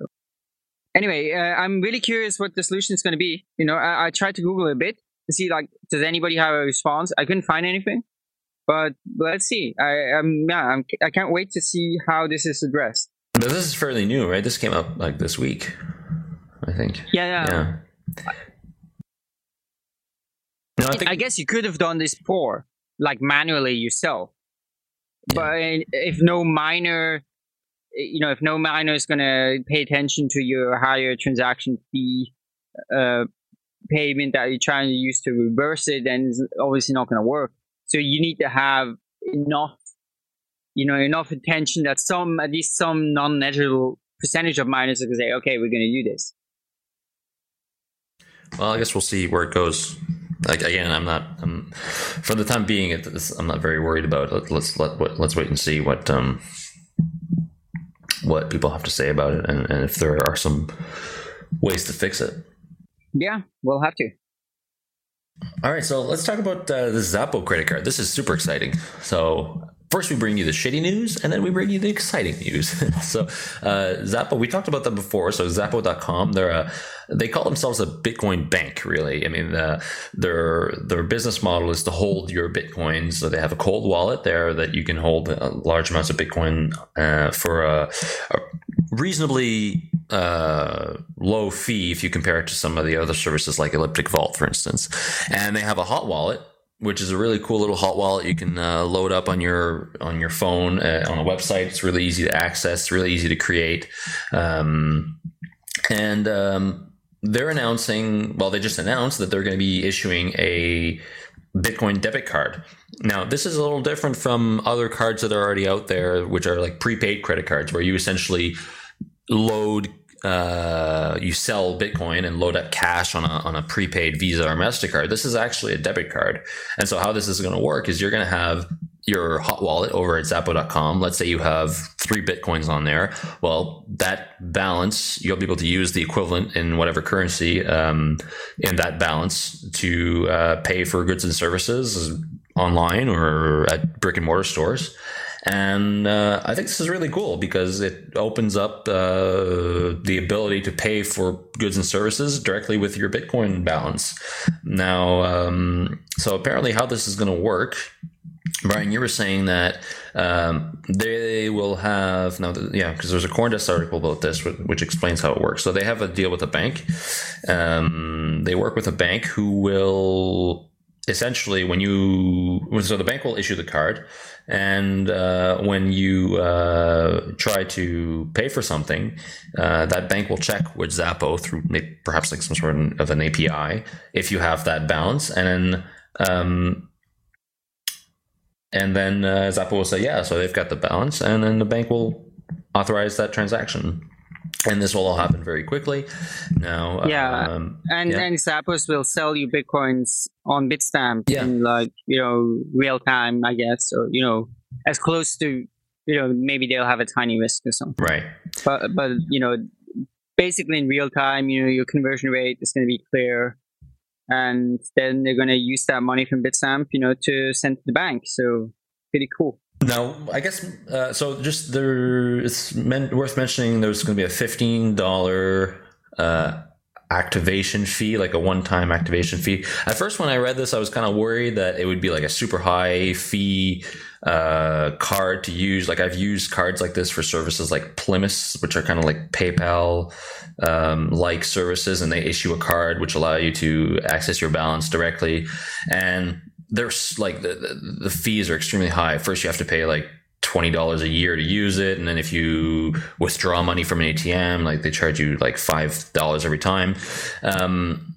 S2: anyway, uh, I'm really curious what the solution is going to be. You know, I, I, tried to Google a bit to see like, does anybody have a response? I couldn't find anything, but let's see. I, am yeah, I'm, I can't wait to see how this is addressed.
S1: But this is fairly new, right? This came up like this week, I think.
S2: Yeah, yeah. yeah. No, I, think... I guess you could have done this before, like manually yourself. Yeah. But if no miner, you know, if no miner is going to pay attention to your higher transaction fee uh, payment that you're trying to use to reverse it, then it's obviously not going to work. So you need to have enough, you know, enough attention that some, at least some non-measurable percentage of miners are going to say, okay, we're going to do this.
S1: Well, I guess we'll see where it goes like again, I'm not. I'm, for the time being, I'm not very worried about it. Let's let let's wait and see what um what people have to say about it, and, and if there are some ways to fix it.
S2: Yeah, we'll have to.
S1: All right, so let's talk about uh, the Xapo credit card. This is super exciting. So first we bring you the shitty news and then we bring you the exciting news. so uh, Xapo, we talked about them before. So Xapo.com, they're a, they call themselves a Bitcoin bank, really. I mean, uh, their their business model is to hold your Bitcoins. So they have a cold wallet there that you can hold uh, large amounts of Bitcoin uh, for a, a reasonably uh, low fee if you compare it to some of the other services like Elliptic Vault, for instance. And they have a hot wallet which is a really cool little hot wallet you can uh, load up on your on your phone uh, on a website. It's really easy to access. Really easy to create, um, and um, they're announcing. Well, they just announced that they're going to be issuing a Bitcoin debit card. Now, this is a little different from other cards that are already out there, which are like prepaid credit cards, where you essentially load uh, you sell Bitcoin and load up cash on a, on a prepaid Visa or MasterCard. This is actually a debit card. And so, how this is going to work is you're going to have your hot wallet over at xapo.com. Let's say you have three Bitcoins on there. Well, that balance, you'll be able to use the equivalent in whatever currency um, in that balance to uh, pay for goods and services online or at brick and mortar stores. And uh, I think this is really cool because it opens up uh, the ability to pay for goods and services directly with your Bitcoin balance. Now, um, so apparently, how this is going to work Brian, you were saying that um, they will have now, yeah, because there's a CoinDesk article about this, which explains how it works. So they have a deal with a bank. Um, they work with a bank who will essentially, when you, so the bank will issue the card, and uh, when you uh, try to pay for something, uh, that bank will check with Xapo through perhaps like some sort of an API if you have that balance, and then um, and then uh, Xapo will say, yeah, so they've got the balance, and then the bank will authorize that transaction and this will all happen very quickly. Now,
S2: yeah, um, and yeah. and Zappos will sell you bitcoins on Bitstamp yeah. in like you know real time, I guess, or you know as close to you know maybe they'll have a tiny risk or something,
S1: right?
S2: But but you know basically in real time, you know your conversion rate is going to be clear, and then they're going to use that money from Bitstamp, you know, to send to the bank. So pretty cool.
S1: Now, I guess uh, so. Just there, it's men- worth mentioning. There's going to be a fifteen dollar uh, activation fee, like a one-time activation fee. At first, when I read this, I was kind of worried that it would be like a super high fee uh, card to use. Like I've used cards like this for services like Plymouth, which are kind of like PayPal um, like services, and they issue a card which allow you to access your balance directly and there's like the, the, the fees are extremely high. First, you have to pay like twenty dollars a year to use it, and then if you withdraw money from an ATM, like they charge you like five dollars every time. Um,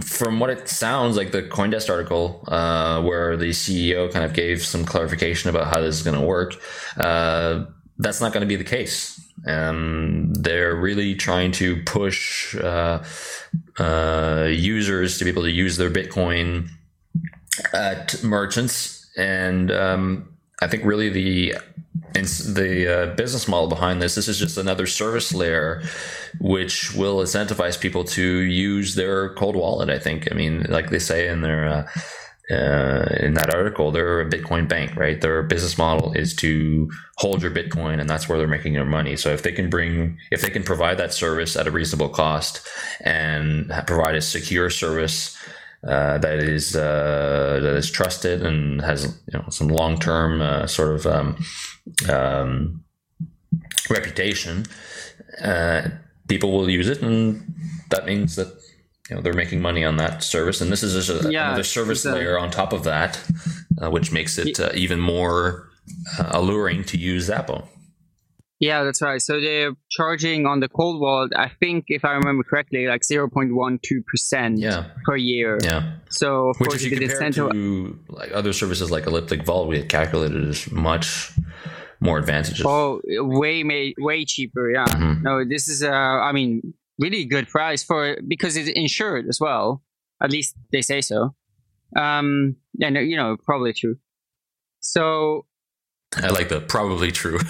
S1: from what it sounds like, the CoinDesk article, uh, where the CEO kind of gave some clarification about how this is going to work, uh, that's not going to be the case. They're really trying to push uh, uh users to be able to use their Bitcoin at merchants, and um, I think really the the uh, business model behind this this is just another service layer which will incentivize people to use their cold wallet i think. I mean like they say in their uh, uh, in that article they're a bitcoin bank right? Their business model is to hold your bitcoin and that's where they're making their money. So if they can bring if they can provide that service at a reasonable cost and provide a secure service uh, that is uh, that is trusted and has you know some long term uh, sort of um, um, reputation, uh, people will use it, and that means that you know they're making money on that service. And this is just a, yeah, another service layer on top of that, uh, which makes it even more alluring to use Xapo.
S2: Yeah, that's right. So they're charging on the cold wallet, I think, if I remember correctly, like 0.12%
S1: yeah.
S2: per year.
S1: Yeah.
S2: So, of
S1: Which
S2: course,
S1: if you compare to like other services like Elliptic Vault, we had calculated as much more advantages.
S2: Oh, way, way cheaper. Yeah. Mm-hmm. No, this is, uh, I mean, really good price for because it's insured as well. At least they say so. Um, and you know, probably true. So
S1: I like the probably true.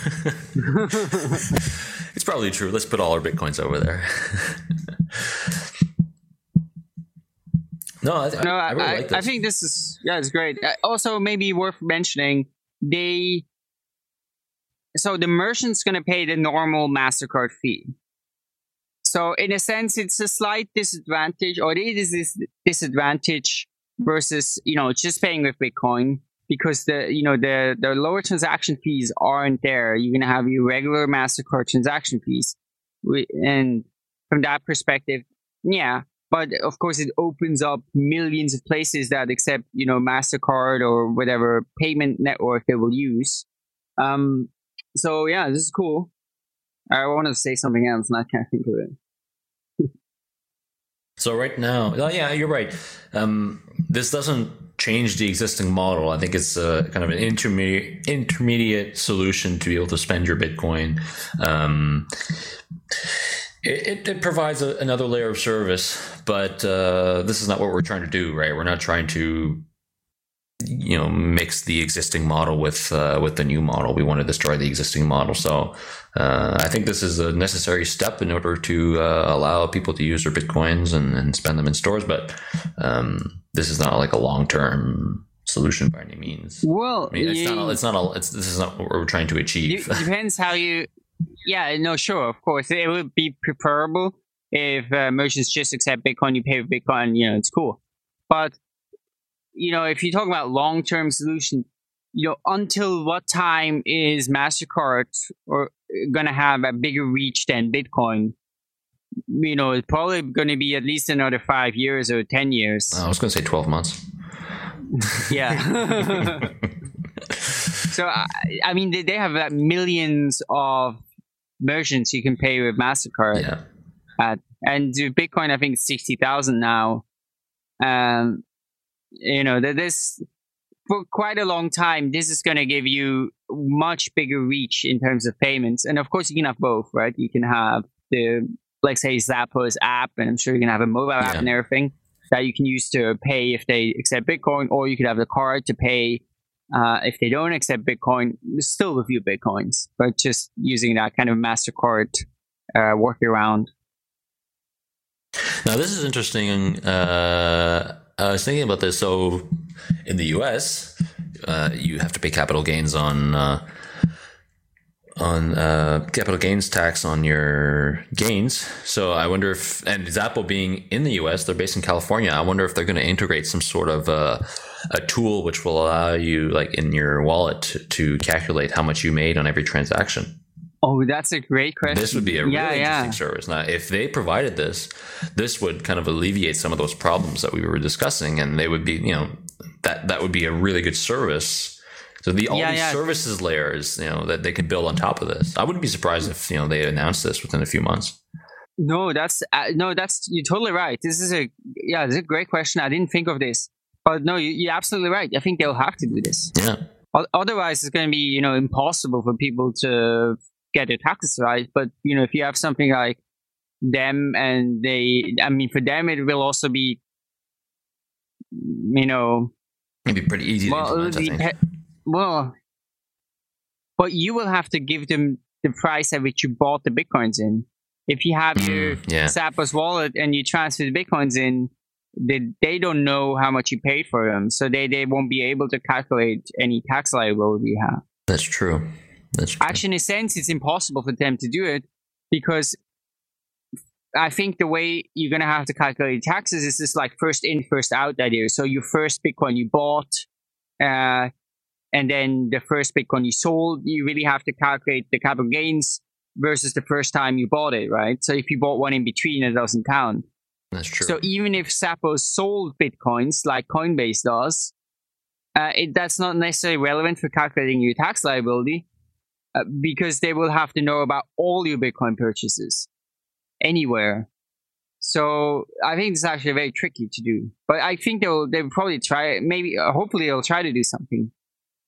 S1: it's probably true. Let's put all our bitcoins over there. no, I,
S2: no,
S1: I, I, really like
S2: I, think this is yeah, it's great. Uh, also, maybe worth mentioning they. So the merchant's going to pay the normal Mastercard fee. So in a sense, it's a slight disadvantage, or it is this disadvantage versus you know just paying with Bitcoin because the you know the the lower transaction fees aren't there. You're gonna have your regular Mastercard transaction fees, and from that perspective, yeah. But of course, it opens up millions of places that accept you know Mastercard or whatever payment network they will use. Um, so yeah, this is cool. I want to say something else, and I can't think of it.
S1: so right now, oh, yeah, you're right. Um, this doesn't change the existing model. I think it's a kind of an intermediate intermediate solution to be able to spend your Bitcoin. Um, it, it, provides a, another layer of service, but uh, this is not what we're trying to do, right? We're not trying to you know mix the existing model with uh, with the new model. We want to destroy the existing model. So uh, I think this is a necessary step in order to uh, allow people to use their bitcoins and, and spend them in stores. But um, this is not like a long term solution by any means.
S2: Well,
S1: I mean, it's you, not. It's not. A, it's this is not what we're trying to achieve.
S2: It depends how you. Yeah, no, sure, of course, it would be preferable if uh, merchants just accept Bitcoin, you pay with Bitcoin, you know, it's cool. But you know, if you talk about long term solution, you know, until what time is Mastercard or gonna have a bigger reach than Bitcoin? You know, it's probably going to be at least another five years or ten years.
S1: I was going to say twelve months.
S2: yeah. so I, I, mean, they, they have like millions of merchants you can pay with Mastercard.
S1: Yeah.
S2: At, and Bitcoin, I think sixty thousand now. Um, you know, that this for quite a long time, this is going to give you much bigger reach in terms of payments. And of course, you can have both, right? You can have the, like, say, Zappos app, and I'm sure you can have a mobile app yeah. and everything that you can use to pay if they accept Bitcoin, or you could have the card to pay uh, if they don't accept Bitcoin. Still with you Bitcoins, but just using that kind of Mastercard uh, workaround.
S1: Now, this is interesting. Uh I was thinking about this. So, in the U.S., uh, you have to pay capital gains on uh, on uh, capital gains tax on your gains. So I wonder if, and Xapo being in the U.S., they're based in California. I wonder if they're going to integrate some sort of uh, a tool which will allow you, like in your wallet, to, to calculate how much you made on every transaction.
S2: Oh, that's a great question.
S1: This would be a yeah, really yeah. interesting service. Now, if they provided this, this would kind of alleviate some of those problems that we were discussing, and they would be, you know, that that would be a really good service. So the all yeah, these services layers, you know, that they could build on top of this. I wouldn't be surprised if you know they announced this within a few months.
S2: No, that's uh, no, that's you're totally right. This is a yeah, this is a great question. I didn't think of this, but no, you, you're absolutely right. I think they'll have to do this.
S1: Yeah.
S2: Otherwise, it's going to be you know impossible for people to get their taxes right. But you know, if you have something like them and they, I mean, for them it will also be, you know,
S1: maybe pretty easy. Well,
S2: pe- well, but you will have to give them the price at which you bought the bitcoins in. If you have mm, your yeah. Zappos wallet and you transfer the bitcoins in, they, they don't know how much you paid for them, so they, they won't be able to calculate any tax liability you have.
S1: That's true.
S2: Actually, in a sense, it's impossible for them to do it because I think the way you're going to have to calculate taxes is this like first in, first out idea. So your first Bitcoin you bought, uh, and then the first Bitcoin you sold, you really have to calculate the capital gains versus the first time you bought it, right? So if you bought one in between, it doesn't count.
S1: That's true.
S2: So even if Zappos sold Bitcoins like Coinbase does, uh, it, that's not necessarily relevant for calculating your tax liability uh, because they will have to know about all your Bitcoin purchases anywhere. So I think it's actually very tricky to do. But I think they'll they'll probably try maybe uh, hopefully they'll try to do something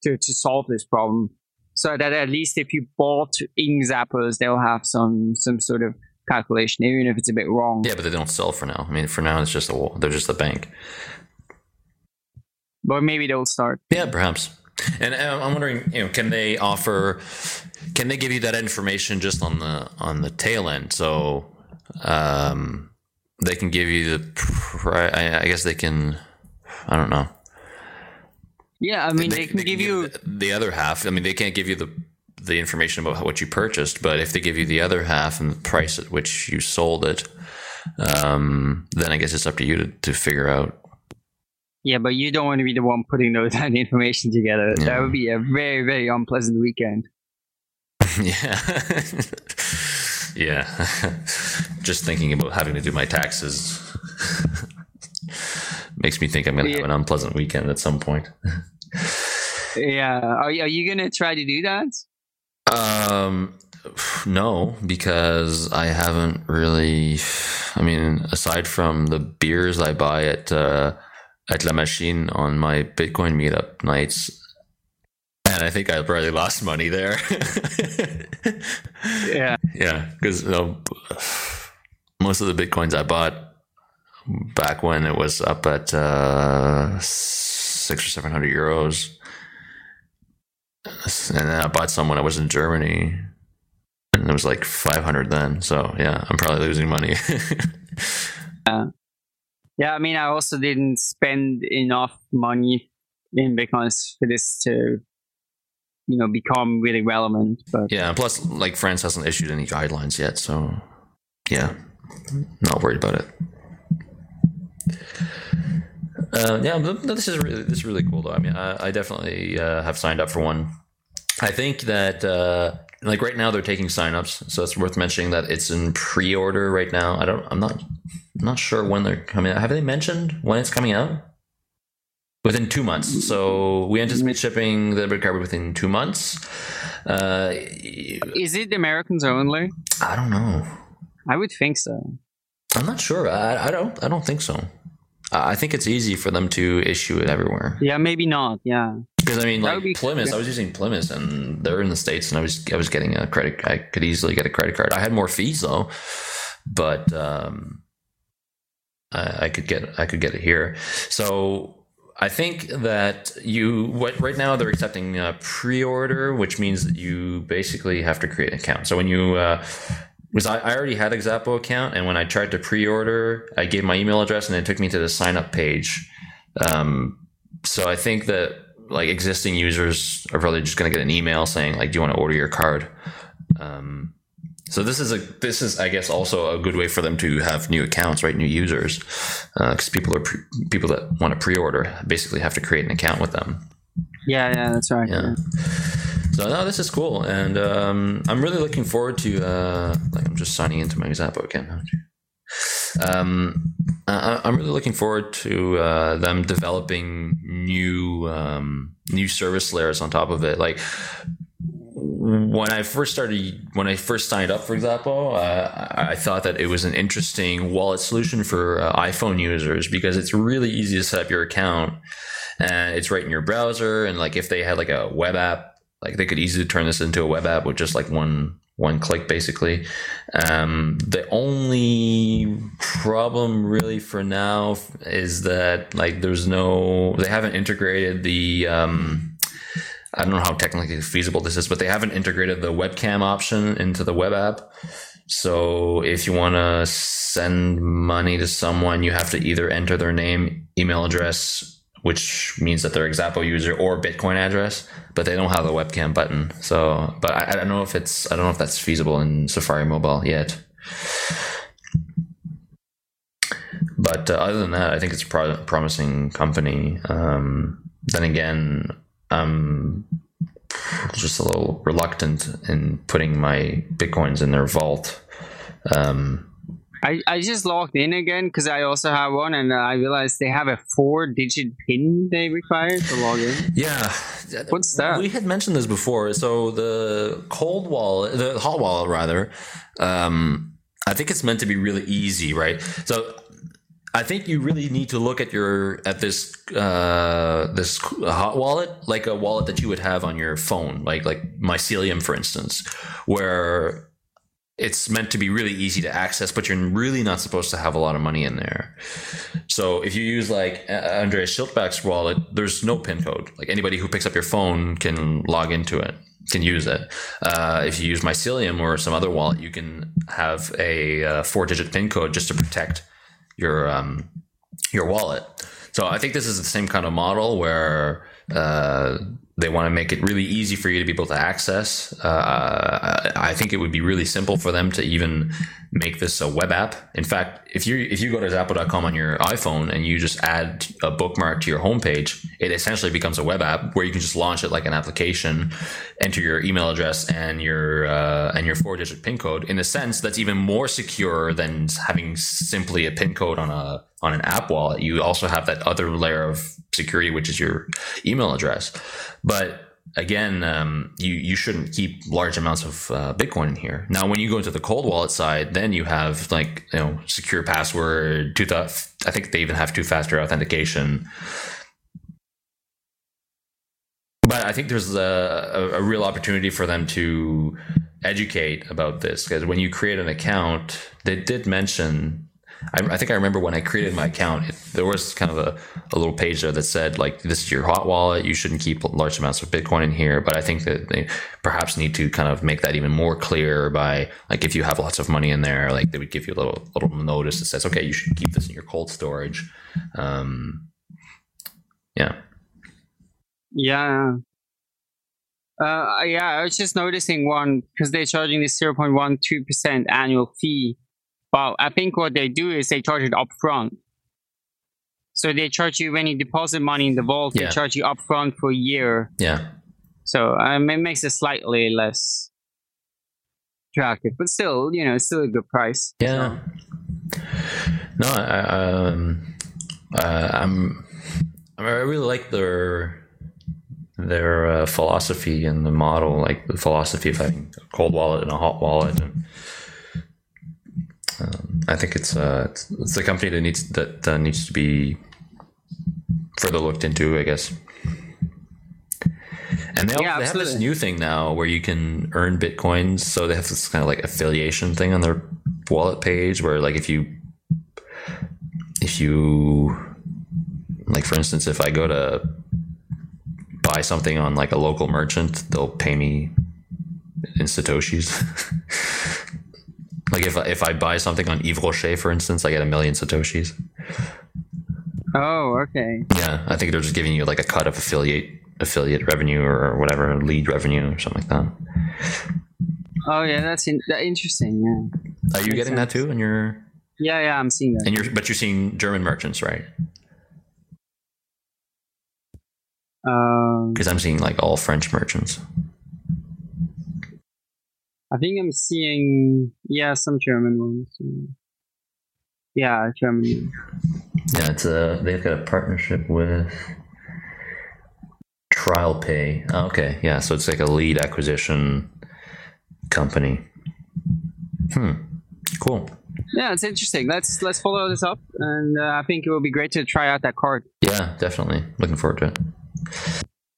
S2: to to solve this problem. So that at least if you bought in zappers, they'll have some some sort of calculation, even if it's a bit wrong.
S1: Yeah, but they don't sell for now. I mean, for now, it's just a they're just a bank.
S2: But maybe they'll start.
S1: Yeah, perhaps. And uh, I'm wondering, you know, can they offer? Can they give you that information just on the on the tail end? So um, they can give you the. I, I guess they can. I don't know.
S2: Yeah, I mean, they, they can they give, give you
S1: the other half. I mean, they can't give you the the information about what you purchased, but if they give you the other half and the price at which you sold it, um, then I guess it's up to you to, to figure out.
S2: Yeah, but you don't want to be the one putting those that information together. Yeah. That would be a very, very unpleasant weekend.
S1: yeah. yeah. Just thinking about having to do my taxes makes me think I'm going to yeah. have an unpleasant weekend at some point.
S2: yeah. Are, are you going to try to do that?
S1: Um, no, because I haven't really. I mean, aside from the beers I buy at uh, at La Machine on my Bitcoin meetup nights, and I think I probably lost money there.
S2: yeah,
S1: yeah, because you know, most of the bitcoins I bought back when it was up at uh, six or seven hundred euros and then I bought some when I was in Germany, and it was like 500 then. So yeah, I'm probably losing money.
S2: uh, yeah, I mean, I also didn't spend enough money in Bitcoins for this to, you know, become really relevant. But
S1: yeah, plus like France hasn't issued any guidelines yet, so yeah, not worried about it. Uh, yeah, this is really this is really cool though. I mean, I, I definitely uh, have signed up for one. I think that uh, like right now they're taking signups, so it's worth mentioning that it's in pre-order right now. I don't, I'm not, I'm not sure when they're coming out. Have they mentioned when it's coming out? Within two months. So we anticipate shipping the debit card within two months. Uh,
S2: is it Americans only?
S1: I don't know.
S2: I would think so.
S1: I'm not sure. I, I don't. I don't think so. I think it's easy for them to issue it everywhere.
S2: Yeah, maybe not. Yeah.
S1: Because I mean, like be, Plymouth, yeah. I was using Plymouth, and they're in the states, and I was I was getting a credit. I could easily get a credit card. I had more fees though, but um, I, could get I could get it here. So I think that you what right now they're accepting pre-order, which means that you basically have to create an account. So when you uh, was I, I already had a Xapo account, and when I tried to pre-order, I gave my email address, and it took me to the sign up page. Um, so I think that like existing users are probably just going to get an email saying like, "Do you want to order your card?" Um, so this is a this is I guess also a good way for them to have new accounts, right? New users, because uh, people are pre- people that want to pre-order basically have to create an account with them.
S2: Yeah, yeah, that's right.
S1: Yeah. So no, this is cool, and um, I'm really looking forward to. Uh, like I'm just signing into my Xapo account Um, I, am really looking forward to uh, them developing new um, new service layers on top of it. Like when I first started, when I first signed up for example, uh, I thought that it was an interesting wallet solution for uh, iPhone users because it's really easy to set up your account and it's right in your browser. And like if they had like a web app like they could easily turn this into a web app with just like one one click basically. Um, the only problem really for now is that like there's no they haven't integrated the um, I don't know how technically feasible this is, but they haven't integrated the webcam option into the web app. So if you want to send money to someone, you have to either enter their name, email address, which means that they're a Xapo user or Bitcoin address, but they don't have the webcam button. So, but I, I don't know if it's I don't know if that's feasible in Safari Mobile yet. But uh, other than that, I think it's a pro- promising company. Um, then again, I'm just a little reluctant in putting my bitcoins in their vault. Um,
S2: I, I just logged in again because I also have one, and I realized they have a four-digit PIN they require to log in.
S1: Yeah,
S2: what's that?
S1: We had mentioned this before. So the cold wallet, the hot wallet, rather. Um, I think it's meant to be really easy, right? So I think you really need to look at your at this uh, this hot wallet like a wallet that you would have on your phone, like like Mycelium, for instance, where it's meant to be really easy to access, but you're really not supposed to have a lot of money in there. So if you use like Andreas Schildbach's wallet, there's no pin code. Like anybody who picks up your phone can log into it, can use it. Uh, if you use Mycelium or some other wallet, you can have a, uh, four-digit pin code just to protect your um, your wallet. So I think this is the same kind of model where uh, they want to make it really easy for you to be able to access. Uh, I think it would be really simple for them to even make this a web app. In fact, if you if you go to Xapo.com on your iPhone and you just add a bookmark to your homepage, it essentially becomes a web app where you can just launch it like an application, enter your email address and your uh, and your four digit pin code. In a sense, that's even more secure than having simply a pin code on a on an app wallet. You also have that other layer of security, which is your email address. But again, um, you you shouldn't keep large amounts of uh, Bitcoin in here. Now, when you go into the cold wallet side, then you have like you know secure password, two th- I think they even have two factor authentication. But I think there's a, a, a real opportunity for them to educate about this because when you create an account, they did mention I, I, think I remember when I created my account, it, there was kind of a, a little page there that said like, this is your hot wallet. You shouldn't keep large amounts of Bitcoin in here. But I think that they perhaps need to kind of make that even more clear by like, if you have lots of money in there, like they would give you a little, little notice that says, okay, you should keep this in your cold storage. Um, yeah.
S2: Yeah. Uh, yeah, I was just noticing one because they're charging this 0.12% annual fee but I think what they do is they charge it upfront. So they charge you when you deposit money in the vault. Yeah. They charge you upfront for a year.
S1: Yeah.
S2: So um, it makes it slightly less attractive, but still, you know, it's still a good price.
S1: Yeah. So. No, I, um, uh, I'm. I really like their their uh, philosophy and the model, like the philosophy of having a cold wallet and a hot wallet, and um, I think it's uh, it's, it's a company that needs that uh, needs to be further looked into, I guess. And they, yeah, they have this new thing now where you can earn bitcoins. So they have this kind of like affiliation thing on their wallet page where like if you if you like for instance if I go to buy something on like a local merchant, they'll pay me in satoshis. Like if if I buy something on Yves Rocher, for instance, I get a million satoshis.
S2: Oh, okay.
S1: Yeah, I think they're just giving you like a cut of affiliate affiliate revenue or whatever lead revenue or something like that.
S2: Oh yeah, that's in, that interesting.
S1: Yeah. Are you getting sense. that too? And you're.
S2: Yeah, yeah, I'm seeing that.
S1: And you're, but you're seeing German merchants, right? Because um, I'm seeing like all French merchants.
S2: I think I'm seeing yeah some German ones. Yeah, Germany.
S1: Yeah, it's a they've got a partnership with TrialPay. Oh, okay, yeah, so it's like a lead acquisition company. Hmm. Cool.
S2: Yeah, it's interesting. Let's let's follow this up, and uh, I think it will be great to try out that card.
S1: Yeah, definitely. Looking forward to it.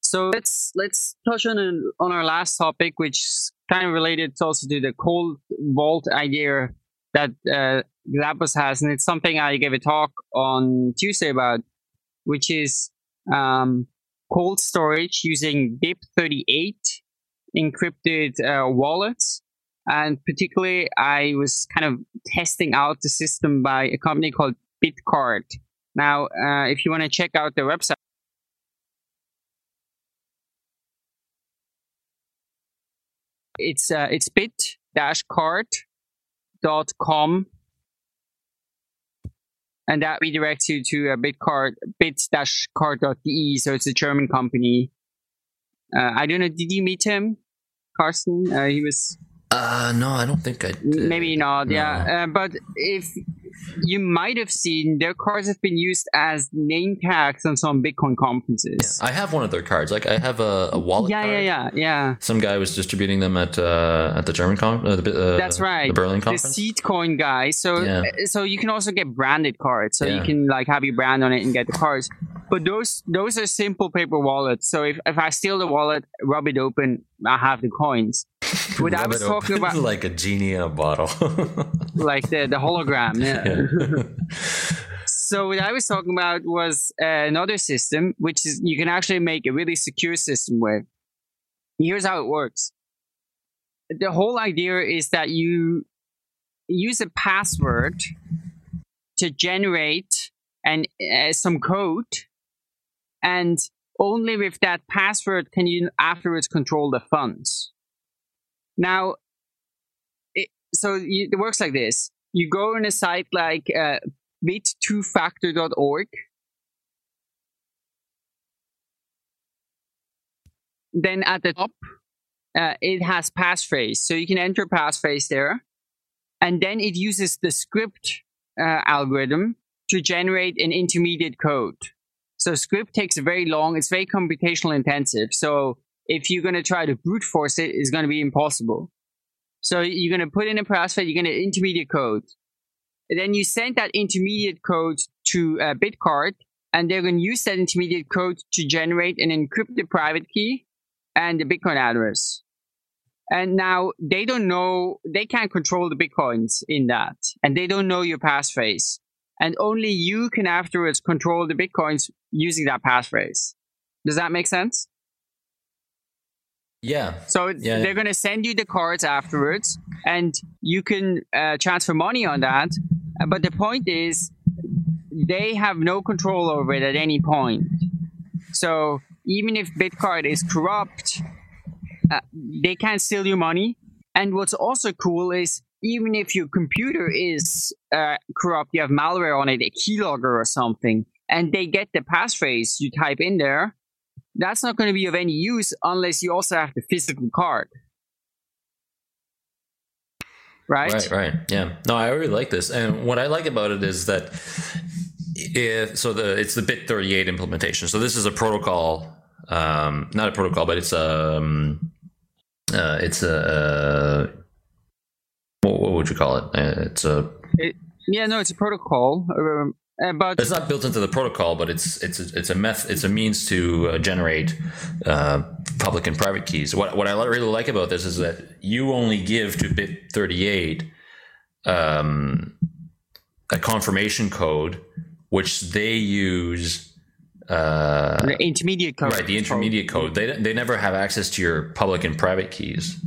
S2: So let's let's touch on on our last topic, which kind of related also to the cold vault idea that uh, has, and it's something I gave a talk on Tuesday about, which is um, cold storage using BIP38 encrypted uh, wallets. And particularly, I was kind of testing out the system by a company called Bitcard. Now, uh, if you want to check out their website, it's uh, it's bit-card.com and that redirects you to a bitcard bit-card.de so it's a german company uh, i don't know did you meet him carsten uh, he was
S1: uh no i don't think i did.
S2: maybe not no. yeah uh, but if you might have seen their cards have been used as name tags on some Bitcoin conferences.
S1: Yeah, I have one of their cards. Like I have a, a wallet.
S2: Yeah,
S1: card.
S2: yeah, yeah, yeah.
S1: Some guy was distributing them at uh, at the German con. Uh, the,
S2: uh, That's right.
S1: The Berlin conference.
S2: The Seedcoin guy. So yeah. so you can also get branded cards. So yeah. you can like have your brand on it and get the cards. But those those are simple paper wallets. So if, if I steal the wallet, rub it open, I have the coins.
S1: What I was talking about, like a genie in a bottle,
S2: like the the hologram. Yeah. yeah. so what I was talking about was uh, another system, which is you can actually make a really secure system with. Here's how it works. The whole idea is that you use a password to generate and uh, some code and only with that password can you afterwards control the funds. Now it, so you, it works like this. You go on a site like uh, bit2factor.org then at the top uh, it has passphrase. So you can enter passphrase there. And then it uses the scrypt uh, algorithm to generate an intermediate code. So scrypt takes very long. It's very computational intensive. So if you're going to try to brute force it, it's going to be impossible. So you're going to put in a password, you're going to intermediate code. And then you send that intermediate code to a Bitcard, and they're going to use that intermediate code to generate an encrypted private key and the Bitcoin address. And now they don't know, they can't control the Bitcoins in that. And they don't know your passphrase. And only you can afterwards control the Bitcoins using that passphrase. Does that make sense?
S1: Yeah.
S2: So yeah. they're going to send you the cards afterwards, and you can uh, transfer money on that. But the point is, they have no control over it at any point. So even if Bitcard is corrupt, uh, they can't steal your money. And what's also cool is even if your computer is uh, corrupt, you have malware on it, a keylogger or something, and they get the passphrase you type in there, that's not going to be of any use unless you also have the physical card. Right?
S1: Right, right. Yeah. No, I really like this. And what I like about it is that if so the it's the BIP 38 implementation. So this is a protocol um not a protocol, but it's a um, uh, it's a what, what, would you call it? Uh, it's a
S2: it, yeah, no, it's a protocol. Um, but
S1: it's not built into the protocol, but it's it's a, it's a meth it's a means to uh, generate uh, public and private keys. What what I really like about this is that you only give to bit thirty eight um, a confirmation code, which they use
S2: uh, the intermediate code.
S1: Right, the intermediate code. They they never have access to your public and private keys.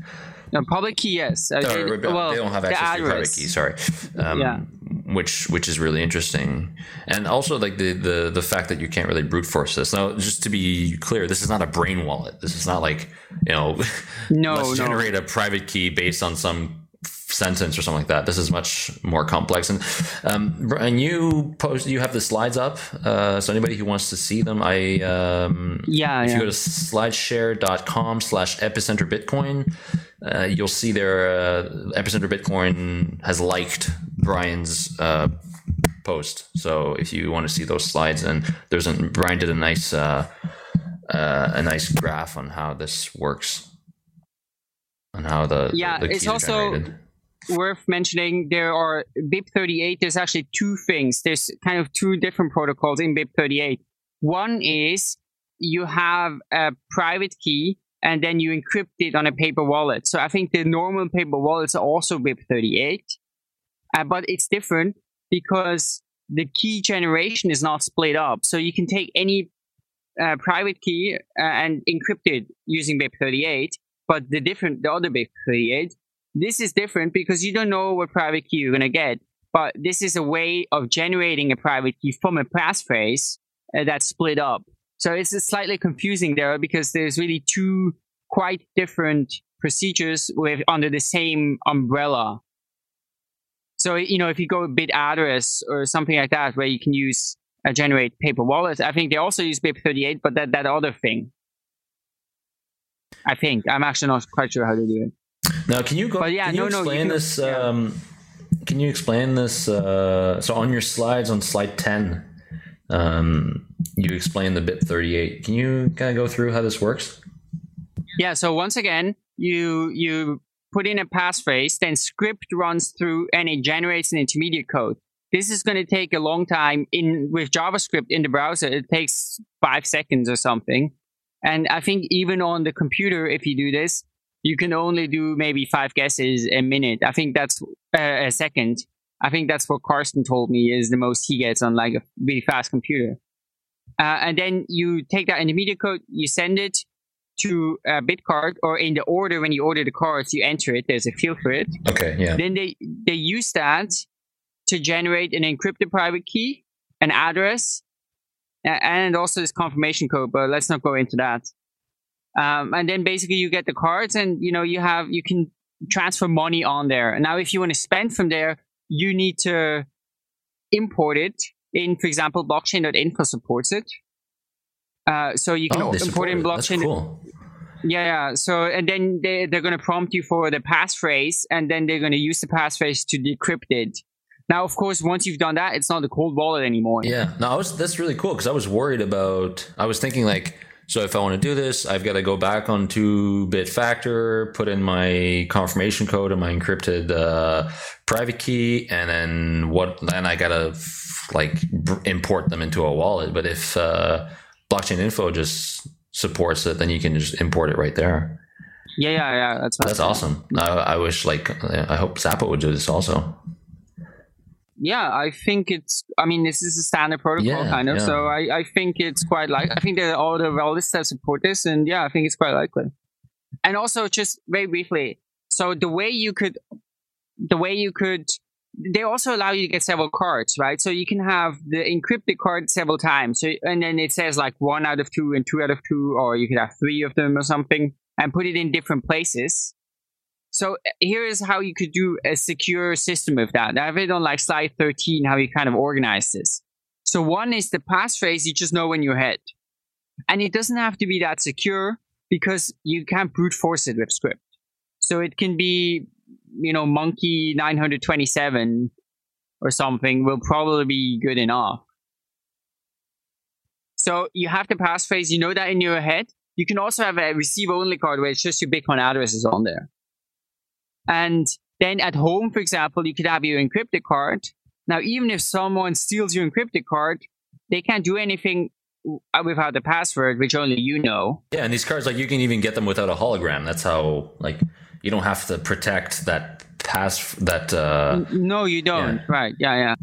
S2: No, public key, yes.
S1: Uh, they, well, they don't have access to your private key. Sorry. Um, yeah. Which which is really interesting, and also like the, the the fact that you can't really brute force this. Now, just to be clear, this is not a brain wallet. This is not like you know,
S2: no,
S1: let's
S2: no.
S1: generate a private key based on some sentence or something like that. This is much more complex. And um, and you post you have the slides up. Uh, so anybody who wants to see them, I um,
S2: yeah.
S1: If
S2: yeah.
S1: you go to slideshare.com slash epicenter Bitcoin, uh, you'll see there uh, epicenter Bitcoin has liked Brian's uh, post. So if you want to see those slides, and there's a Brian did a nice uh, uh, a nice graph on how this works. On how the
S2: yeah,
S1: the
S2: it's also generated worth mentioning there are BIP38. There's actually two things. There's kind of two different protocols in BIP38. One is you have a private key and then you encrypt it on a paper wallet. So I think the normal paper wallets are also BIP38, uh, but it's different because the key generation is not split up. So you can take any uh, private key uh, and encrypt it using BIP38, but the different, the other BIP38 this is different because you don't know what private key you're going to get. But this is a way of generating a private key from a passphrase uh, that's split up. So it's slightly confusing there because there's really two quite different procedures with under the same umbrella. So you know, if you go bit address or something like that, where you can use a generate paper wallet, I think they also use BIP38, but that that other thing. I think I'm actually not quite sure how to do it.
S1: Now, can you go? But yeah, can you no, explain no, you this? Can, um, can you explain this? Uh, so on your slides, on slide ten, um, you explain the BIP thirty eight. Can you kind of go through how this works?
S2: Yeah. So once again, you you put in a passphrase, then scrypt runs through and it generates an intermediate code. this is going to take a long time in with JavaScript in the browser. It takes five seconds or something. And I think even on the computer, if you do this, you can only do maybe five guesses a minute. I think that's uh, a second. I think that's what Carsten told me is the most he gets on like a really fast computer. Uh, and then you take that intermediate code, you send it to a Bitcard, or in the order when you order the cards, you enter it. There's a field for it.
S1: Okay, yeah.
S2: Then they they use that to generate an encrypted private key, an address, and also this confirmation code. But let's not go into that. Um, and then basically you get the cards, and you know you have you can transfer money on there. Now, if you want to spend from there, you need to import it in, for example, blockchain.info supports it. Uh, so you can oh, import in blockchain.
S1: Cool.
S2: Yeah, yeah. So and then they they're going to prompt you for the passphrase, and then they're going to use the passphrase to decrypt it. Now, of course, once you've done that, it's not a cold wallet anymore.
S1: Yeah, no, I was that's really cool because I was worried about. I was thinking like, so if I want to do this, I've got to go back on two bit factor, put in my confirmation code and my encrypted uh, private key, and then what? Then I gotta like import them into a wallet. But if uh, blockchain info just supports it, then you can just import it right there.
S2: Yeah, yeah, yeah. That's
S1: that's awesome. I, I wish like I hope Xapo would do this also.
S2: Yeah, I think it's. I mean, this is a standard protocol, yeah, kind of. Yeah. So I, I think it's quite like. I think that all the wallets that support this, and yeah, I think it's quite likely. And also, just very briefly, so the way you could, the way you could they also allow you to get several cards, right? So you can have the encrypted card several times. So, and then it says like one out of two and two out of two, or you could have three of them or something and put it in different places. So uh, here is how you could do a secure system of that. I have it on like slide 13, how you kind of organize this. So one is the passphrase you just know in your head. And it doesn't have to be that secure because you can't brute force it with scrypt. So it can be you know, Monkey 927 or something will probably be good enough. So you have the passphrase, you know that in your head. You can also have a receive only card where it's just your Bitcoin addresses on there. And then at home, for example, you could have your encrypted card. Now, even if someone steals your encrypted card, they can't do anything without the password, which only you know.
S1: Yeah, and these cards, like you can even get them without a hologram. That's how, like, you don't have to protect that pass that uh
S2: no you don't yeah. right yeah yeah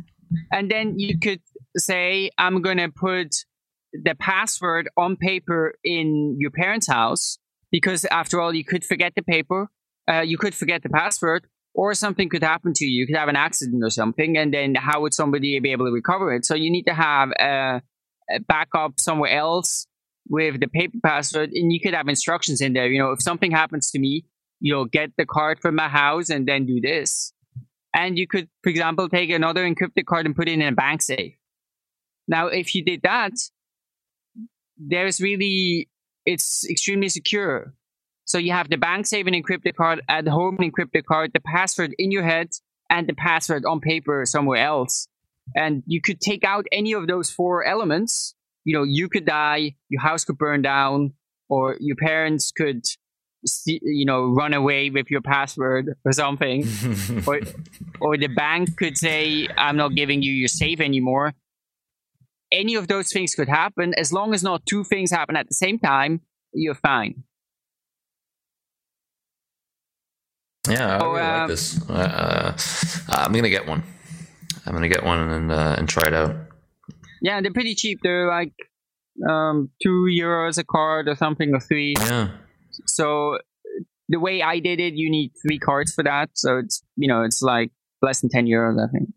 S2: and then you could say i'm gonna put the password on paper in your parents house because after all you could forget the paper uh, you could forget the password or something could happen to you you could have an accident or something and then how would somebody be able to recover it so you need to have a, a backup somewhere else with the paper password and you could have instructions in there you know if something happens to me you know, get the card from my house and then do this. And you could, for example, take another encrypted card and put it in a bank safe. Now, if you did that, there's really, it's extremely secure. So you have the bank saving encrypted card at home encrypted card, the password in your head, and the password on paper somewhere else. And you could take out any of those four elements. You know, you could die, your house could burn down, or your parents could you know run away with your password or something or or the bank could say i'm not giving you your safe anymore any of those things could happen as long as not two things happen at the same time you're fine
S1: yeah i really like um, this uh, i'm gonna get one i'm gonna get one and uh, and try it out
S2: yeah they're pretty cheap they're like um two euros a card or something or three
S1: yeah
S2: so the way I did it, you need three cards for that. So it's you know it's like less than ten euros, I think.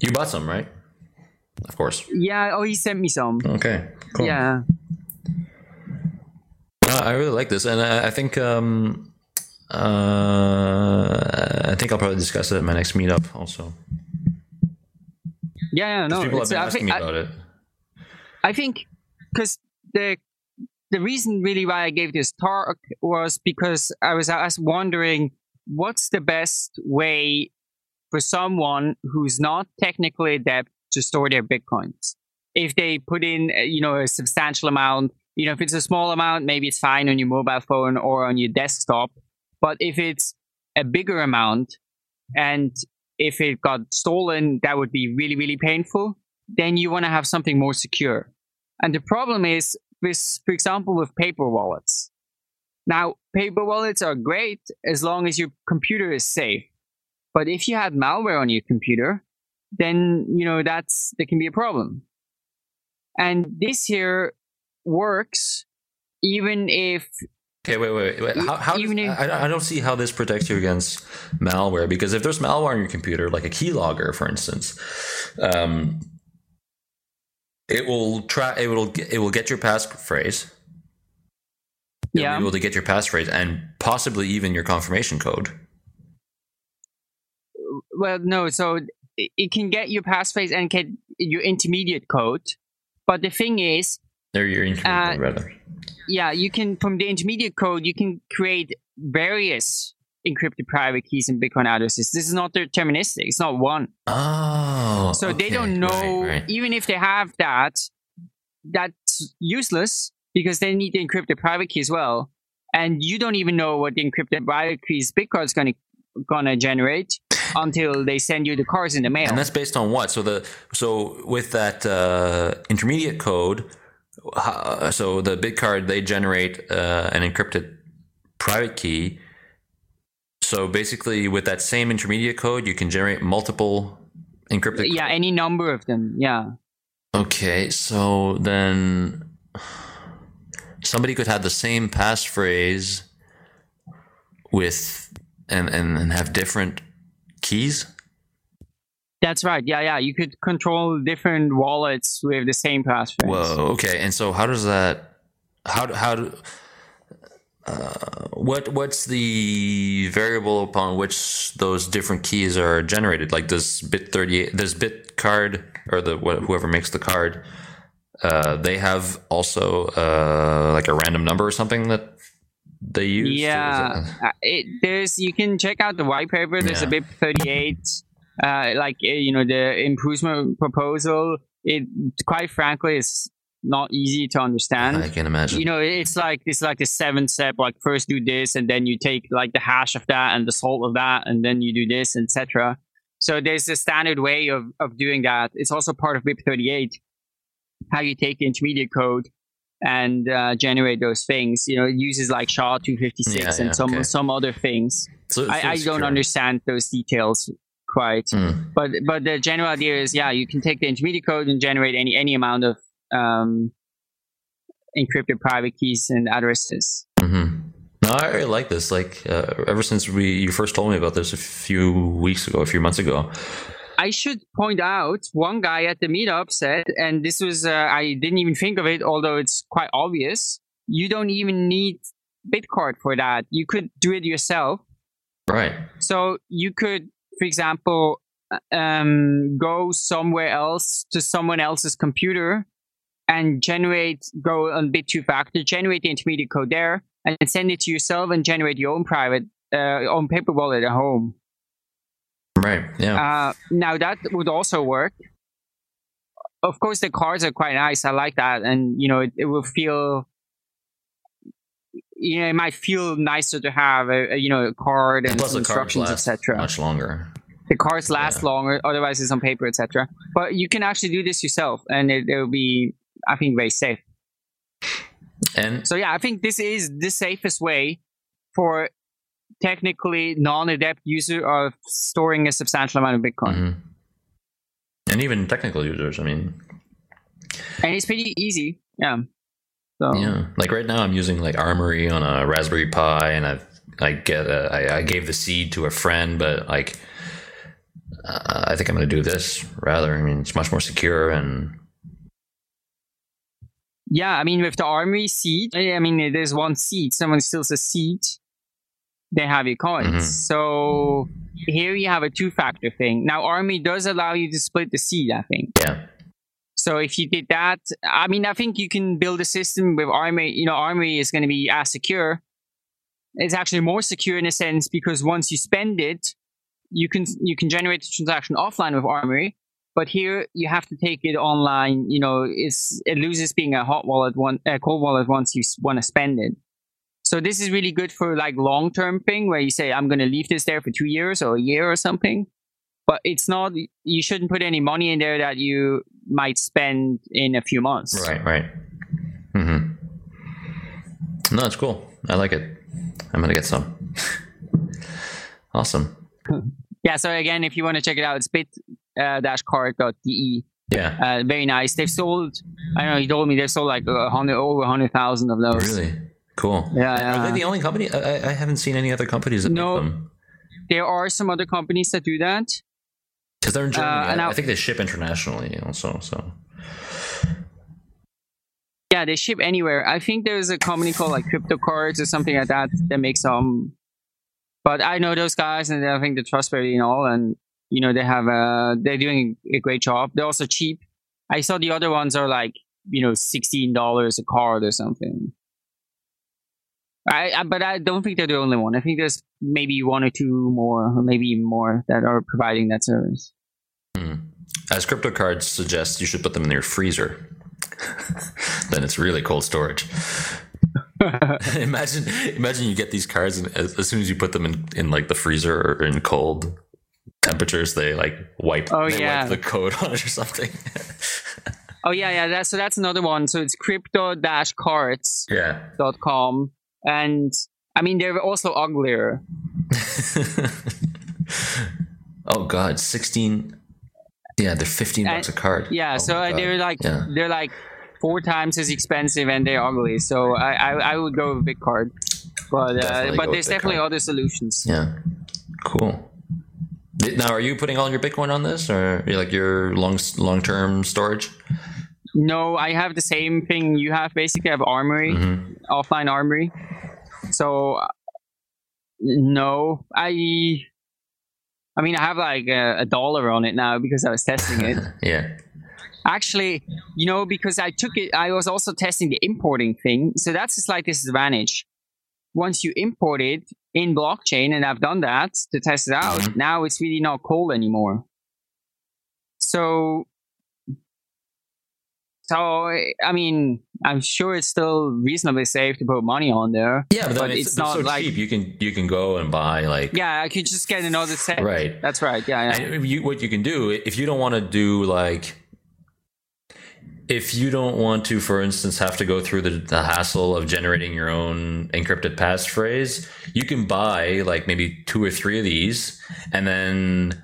S1: You bought some, right? Of course.
S2: Yeah. Oh, he sent me some.
S1: Okay. Cool.
S2: Yeah.
S1: Uh, I really like this, and I, I think um, uh, I think I'll probably discuss it at my next meetup also.
S2: Yeah, yeah no.
S1: People have been asking me about
S2: I,
S1: it.
S2: I think because the the reason really why I gave this talk was because I was, I was wondering what's the best way for someone who's not technically adept to store their bitcoins. If they put in, uh, you know, a substantial amount, you know, if it's a small amount, maybe it's fine on your mobile phone or on your desktop. But if it's a bigger amount and if it got stolen, that would be really, really painful. Then you want to have something more secure. And the problem is with, for example, with paper wallets. Now, paper wallets are great as long as your computer is safe. But if you had malware on your computer, then, you know, that's, that can be a problem. And this here works even if
S1: Okay, wait, wait, wait. How, how does, I, I don't see how this protects you against malware because if there's malware on your computer, like a keylogger, for instance, um, it will try. It will. It will get your passphrase. It'll yeah. Be able to get your passphrase and possibly even your confirmation code.
S2: Well, no. So it can get your passphrase and get your intermediate code, but the thing is,
S1: they're your intermediate uh, rather
S2: yeah, you can from the intermediate code you can create various encrypted private keys in Bitcoin addresses. This is not deterministic. It's not one.
S1: Oh.
S2: So okay. they don't know right, right. even if they have that, that's useless because they need the encrypted private key as well. And you don't even know what the encrypted private keys Bitcoin is gonna gonna generate until they send you the cards in the mail.
S1: And that's based on what? So the so with that uh, intermediate code, so the Bitcard they generate uh, an encrypted private key. So basically, with that same intermediate code, you can generate multiple encrypted.
S2: Yeah, any number of them. Yeah.
S1: Okay, so then somebody could have the same passphrase with and, and, and have different keys.
S2: That's right. Yeah, yeah. You could control different wallets with the same passphrase.
S1: Whoa. Okay. And so, how does that? How how do? Uh, what what's the variable upon which those different keys are generated? Like does BIP thirty eight does Bitcard or the whoever makes the card, uh, they have also uh, like a random number or something that they use.
S2: Yeah, uh, it, there's you can check out the white paper. There's yeah. a BIP thirty eight uh, like eh, you know the improvement proposal it quite frankly is not easy to understand.
S1: I can imagine.
S2: You know it's like it's like the seven step like first do this and then you take like the hash of that and the salt of that and then you do this etc so there's a standard way of, of doing that. It's also part of BIP38 how you take intermediate code and uh, generate those things. You know it uses like sha 256 yeah, and some okay. some other things. So I, I don't understand those details quite. Mm. But but the general idea is, yeah, you can take the intermediate code and generate any any amount of um, encrypted private keys and addresses.
S1: Mm-hmm. No, I really like this. Like uh, ever since we you first told me about this a few weeks ago, a few months ago.
S2: I should point out one guy at the meetup said, and this was uh, I didn't even think of it, although it's quite obvious. You don't even need Bitcard for that. You could do it yourself.
S1: Right.
S2: So you could for example, um, go somewhere else to someone else's computer and generate, go on Bit2Factor, generate the intermediate code there, and send it to yourself and generate your own private, uh, own paper wallet at home.
S1: Right. Yeah.
S2: Uh, now that would also work. Of course, the cards are quite nice. I like that, and you know, it, it will feel you know, it might feel nicer to have a, a you know a card and Plus instructions, etc.
S1: Much longer.
S2: The cards last yeah. longer, otherwise it's on paper, etc. But you can actually do this yourself, and it, it will be, I think, very safe.
S1: And
S2: so, yeah, I think this is the safest way for technically non-adept user of storing a substantial amount of Bitcoin. Mm-hmm.
S1: And even technical users, I mean.
S2: And it's pretty easy. Yeah. So.
S1: Yeah, like right now I'm using like Armory on a Raspberry Pi, and I've I get a, I, I gave the seed to a friend, but like uh, I think I'm going to do this rather. I mean, it's much more secure and.
S2: Yeah, I mean, with the Armory seed, I mean, there's one seed. Someone steals a seed, they have your coins. Mm-hmm. So here you have a two-factor thing. Now, Armory does allow you to split the seed. I think.
S1: Yeah.
S2: So if you did that, I mean, I think you can build a system with Armory. You know, Armory is going to be as secure. It's actually more secure in a sense because once you spend it, you can you can generate the transaction offline with Armory. But here you have to take it online. You know, it's it loses being a hot wallet one, a cold wallet once you want to spend it. So this is really good for like long term thing where you say I'm going to leave this there for two years or a year or something. But it's not. You shouldn't put any money in there that you might spend in a few months.
S1: Right, right. Mm-hmm. No, it's cool. I like it. I'm gonna get some. awesome.
S2: yeah. So again, if you want to check it out, it's bit dash card.de
S1: Yeah.
S2: Uh, very nice. They've sold. I don't know. He told me they've sold like a hundred over hundred thousand of those.
S1: Really cool.
S2: Yeah.
S1: Are they the only company? I, I haven't seen any other companies that
S2: No.
S1: make them.
S2: There are some other companies that do that.
S1: Because they're in Germany.
S2: Uh, and
S1: I, I think they ship internationally also. So
S2: Yeah, they ship anywhere. I think there's a company called like Crypto Cards or something like that that makes some. But I know those guys, and I think they're trustworthy and all, and you know they have a they're doing a great job. They're also cheap. I saw the other ones are like you know sixteen dollars a card or something. I, I but I don't think they're the only one. I think there's maybe one or two more, or maybe even more that are providing that service.
S1: hmm. as crypto cards suggest, you should put them in your freezer. then it's really cold storage. imagine, imagine you get these cards, and as, as soon as you put them in, in like the freezer or in cold temperatures, they like wipe,
S2: Oh,
S1: they
S2: yeah.
S1: wipe the code on it or something.
S2: Oh yeah, yeah. That's so that's another one. So it's crypto-cards.
S1: yeah.
S2: dot com and i mean they're also uglier
S1: oh God, sixteen. Yeah, they're fifteen
S2: And-
S1: bucks a card.
S2: yeah
S1: Oh
S2: so uh, they're like
S1: Yeah.
S2: they're like four times as expensive and they're ugly so i i, I would go with a big card but uh, but there's definitely
S1: Bitcoin.
S2: other solutions
S1: Yeah. Cool. Now, are you putting all your Bitcoin on this, or like your long long term storage?
S2: no i have the same thing you have basically i have armory
S1: Mhm.
S2: offline armory so uh, no i i mean i have like a, a dollar on it now because i was testing it
S1: yeah.
S2: Actually, you know, because I took it, I was also testing the importing thing. So that's a slight disadvantage. Once you import it in blockchain, and I've done that to test it out,
S1: Mhm.
S2: now it's really not cold anymore. So, so I mean, I'm sure it's still reasonably safe to put money on there.
S1: Yeah, but,
S2: But
S1: it's,
S2: it's not
S1: so
S2: like-
S1: cheap. You can you can go and buy like
S2: Yeah, I could just get another set.
S1: right.
S2: That's right. Yeah, yeah.
S1: And you, what you can do if you don't want to do like if you don't want to, for instance, have to go through the, the hassle of generating your own encrypted passphrase, you can buy like maybe two or three of these, and then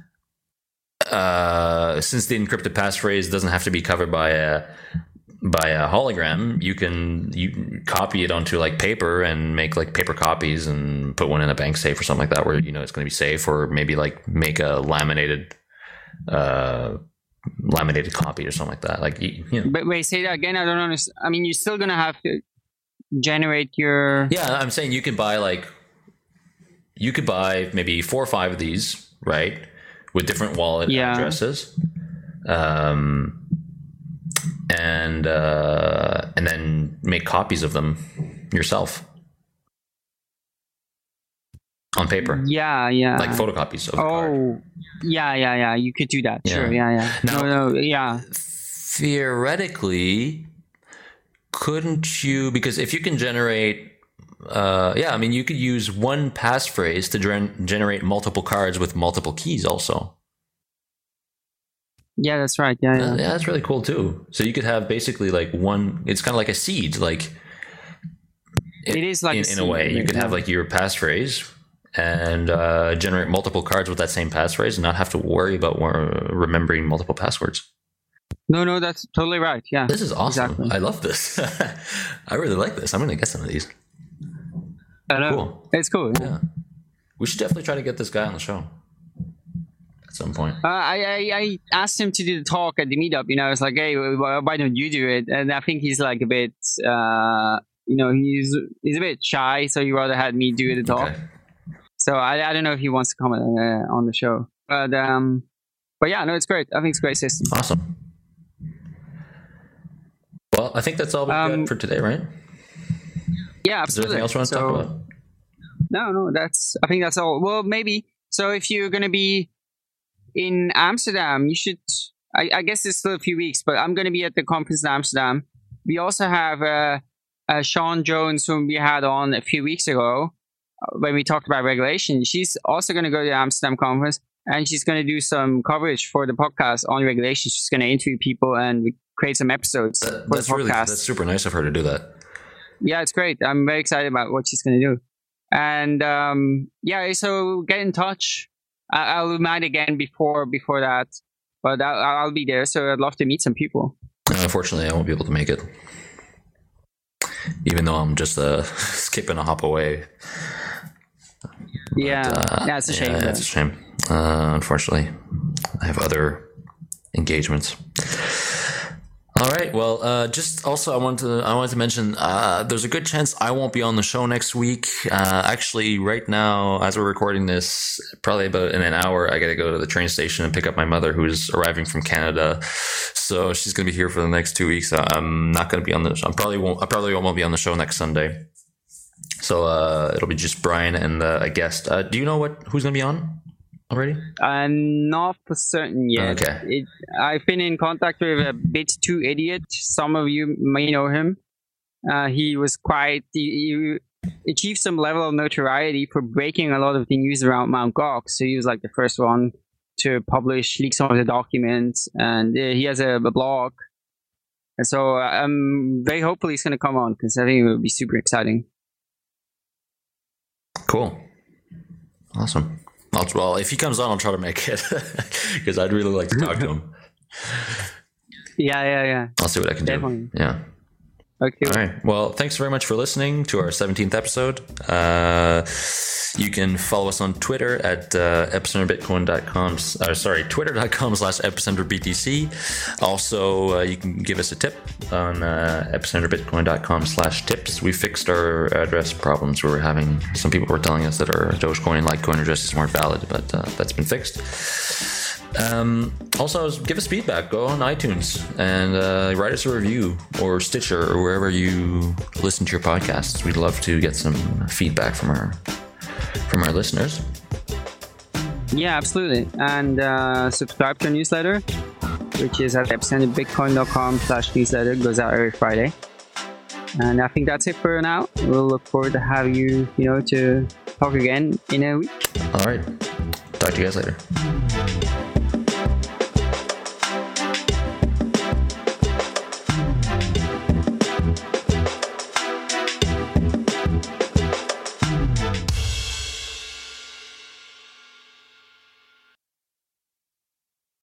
S1: uh, since the encrypted passphrase doesn't have to be covered by a by a hologram, you can you copy it onto like paper and make like paper copies and put one in a bank safe or something like that, where you know it's going to be safe, or maybe like make a laminated uh laminated copy or something like that. Like you, you know.
S2: But wait, say that again. I don't understand. I mean, you're still gonna have to generate your.
S1: Yeah, I'm saying you could buy like you could buy maybe four or five of these, right? With different wallet
S2: Yeah.
S1: addresses. Um and uh and then make copies of them yourself on paper.
S2: Yeah, yeah.
S1: Like photocopies of.
S2: Oh, yeah, yeah, yeah. You could do that. Sure.
S1: Yeah.
S2: Yeah, yeah.
S1: Now-
S2: no, no, yeah.
S1: theoretically couldn't you because if you can generate uh, yeah i mean you could use one passphrase to gen- generate multiple cards with multiple keys also
S2: Yeah, that's right. Yeah,
S1: Uh,
S2: yeah.
S1: yeah that's really cool too so you could have basically like one it's kind of like a seed like
S2: It is like
S1: in,
S2: a
S1: in a way you could
S2: yeah.
S1: have like your passphrase and uh, generate multiple cards with that same passphrase and not have to worry about uh, remembering multiple passwords
S2: No, no, that's totally right. Yeah.
S1: This is awesome.
S2: Exactly.
S1: I love this. I really like this. I'm going to get some of these.
S2: I know.
S1: Cool.
S2: It's cool. Yeah.
S1: Yeah. We should definitely try to get this guy on the show at some point.
S2: Uh, I, I I asked him to do the talk at the meetup. You know, I was like, hey, why don't you do it? And I think he's like a bit, uh, you know, he's he's a bit shy, so he rather had me do the talk.
S1: Okay.
S2: So I, I don't know if he wants to comment uh, on the show, but um, but yeah, no, it's great. I think it's a great system.
S1: Awesome. Well, I think that's all we
S2: Um,
S1: got for today, right?
S2: Yeah,
S1: Is there
S2: absolutely.
S1: anything else you want to
S2: So-
S1: talk about?
S2: No, no, that's. I think that's all. Well, maybe. So if you're gonna be in Amsterdam, you should. I, I guess it's still a few weeks, but I'm gonna be at the conference in Amsterdam. We also have uh, uh, Sean Jones, whom we had on a few weeks ago uh, when we talked about regulation. She's also gonna go to the Amsterdam conference, and she's going to do some coverage for the podcast on regulation. She's going to interview people and create some episodes. That,
S1: that's really that's super nice of her to do that.
S2: Yeah, it's great. I'm very excited about what she's going to do. And um, yeah, so get in touch. I- will remind again before before that, but I'll, I'll be there. So I'd love to meet some people.
S1: Unfortunately, I won't be able to make it, even though I'm just uh, skipping a hop away.
S2: Yeah, but, uh, yeah, it's a shame. Yeah,
S1: it's a shame. Uh, unfortunately, I have other engagements. All right. Well, uh, just also I wanted to I wanted to mention uh, there's a good chance I won't be on the show next week. Uh, actually, right now as we're recording this, probably about in an hour, I got to go to the train station and pick up my mother who's arriving from Canada. So she's gonna be here for the next two weeks. I'm not gonna be on the. I probably won't. I probably won't be on the show next Sunday. So uh, it'll be just Brian and uh, a guest. Uh, do you know what who's gonna be on? Already?
S2: I'm not for certain yet. Okay. It, I've been in contact with a bit too idiot. Some of you may know him. Uh, he was quite he, he, achieved some level of notoriety for breaking a lot of the news around Mount Gox. So he was like the first one to publish leak some of the documents, and uh, he has a, a, blog. And so I'm very hopefully he's going to come on because I think it would be super exciting.
S1: Cool. Awesome. I'll, well, if he comes on, I'll try to make it because I'd really like to talk to him.
S2: Yeah, yeah, yeah.
S1: I'll see what I can Definitely. do. Yeah.
S2: Okay.
S1: All right. Well, thanks very much for listening to our 17th episode. Uh, you can follow us on Twitter at uh, epicenterbitcoin.com. Uh, sorry, twitter.com slash epicenterbtc. Also, uh, you can give us a tip on uh, epicenterbitcoin.com slash tips. We fixed our address problems. We were having some people were telling us that our Dogecoin and Litecoin addresses weren't valid, but uh, that's been fixed. Um, also, give us feedback. Go on iTunes and uh, write us a review or Stitcher or wherever you listen to your podcasts. We'd love to get some feedback from our from our listeners.
S2: Yeah, absolutely. And uh, subscribe to our newsletter, which is at epicenterbitcoin.com slash newsletter. It goes out every Friday. And I think that's it for now. We'll look forward to have you, you know, to talk again in a week.
S1: All right. Talk to you guys later.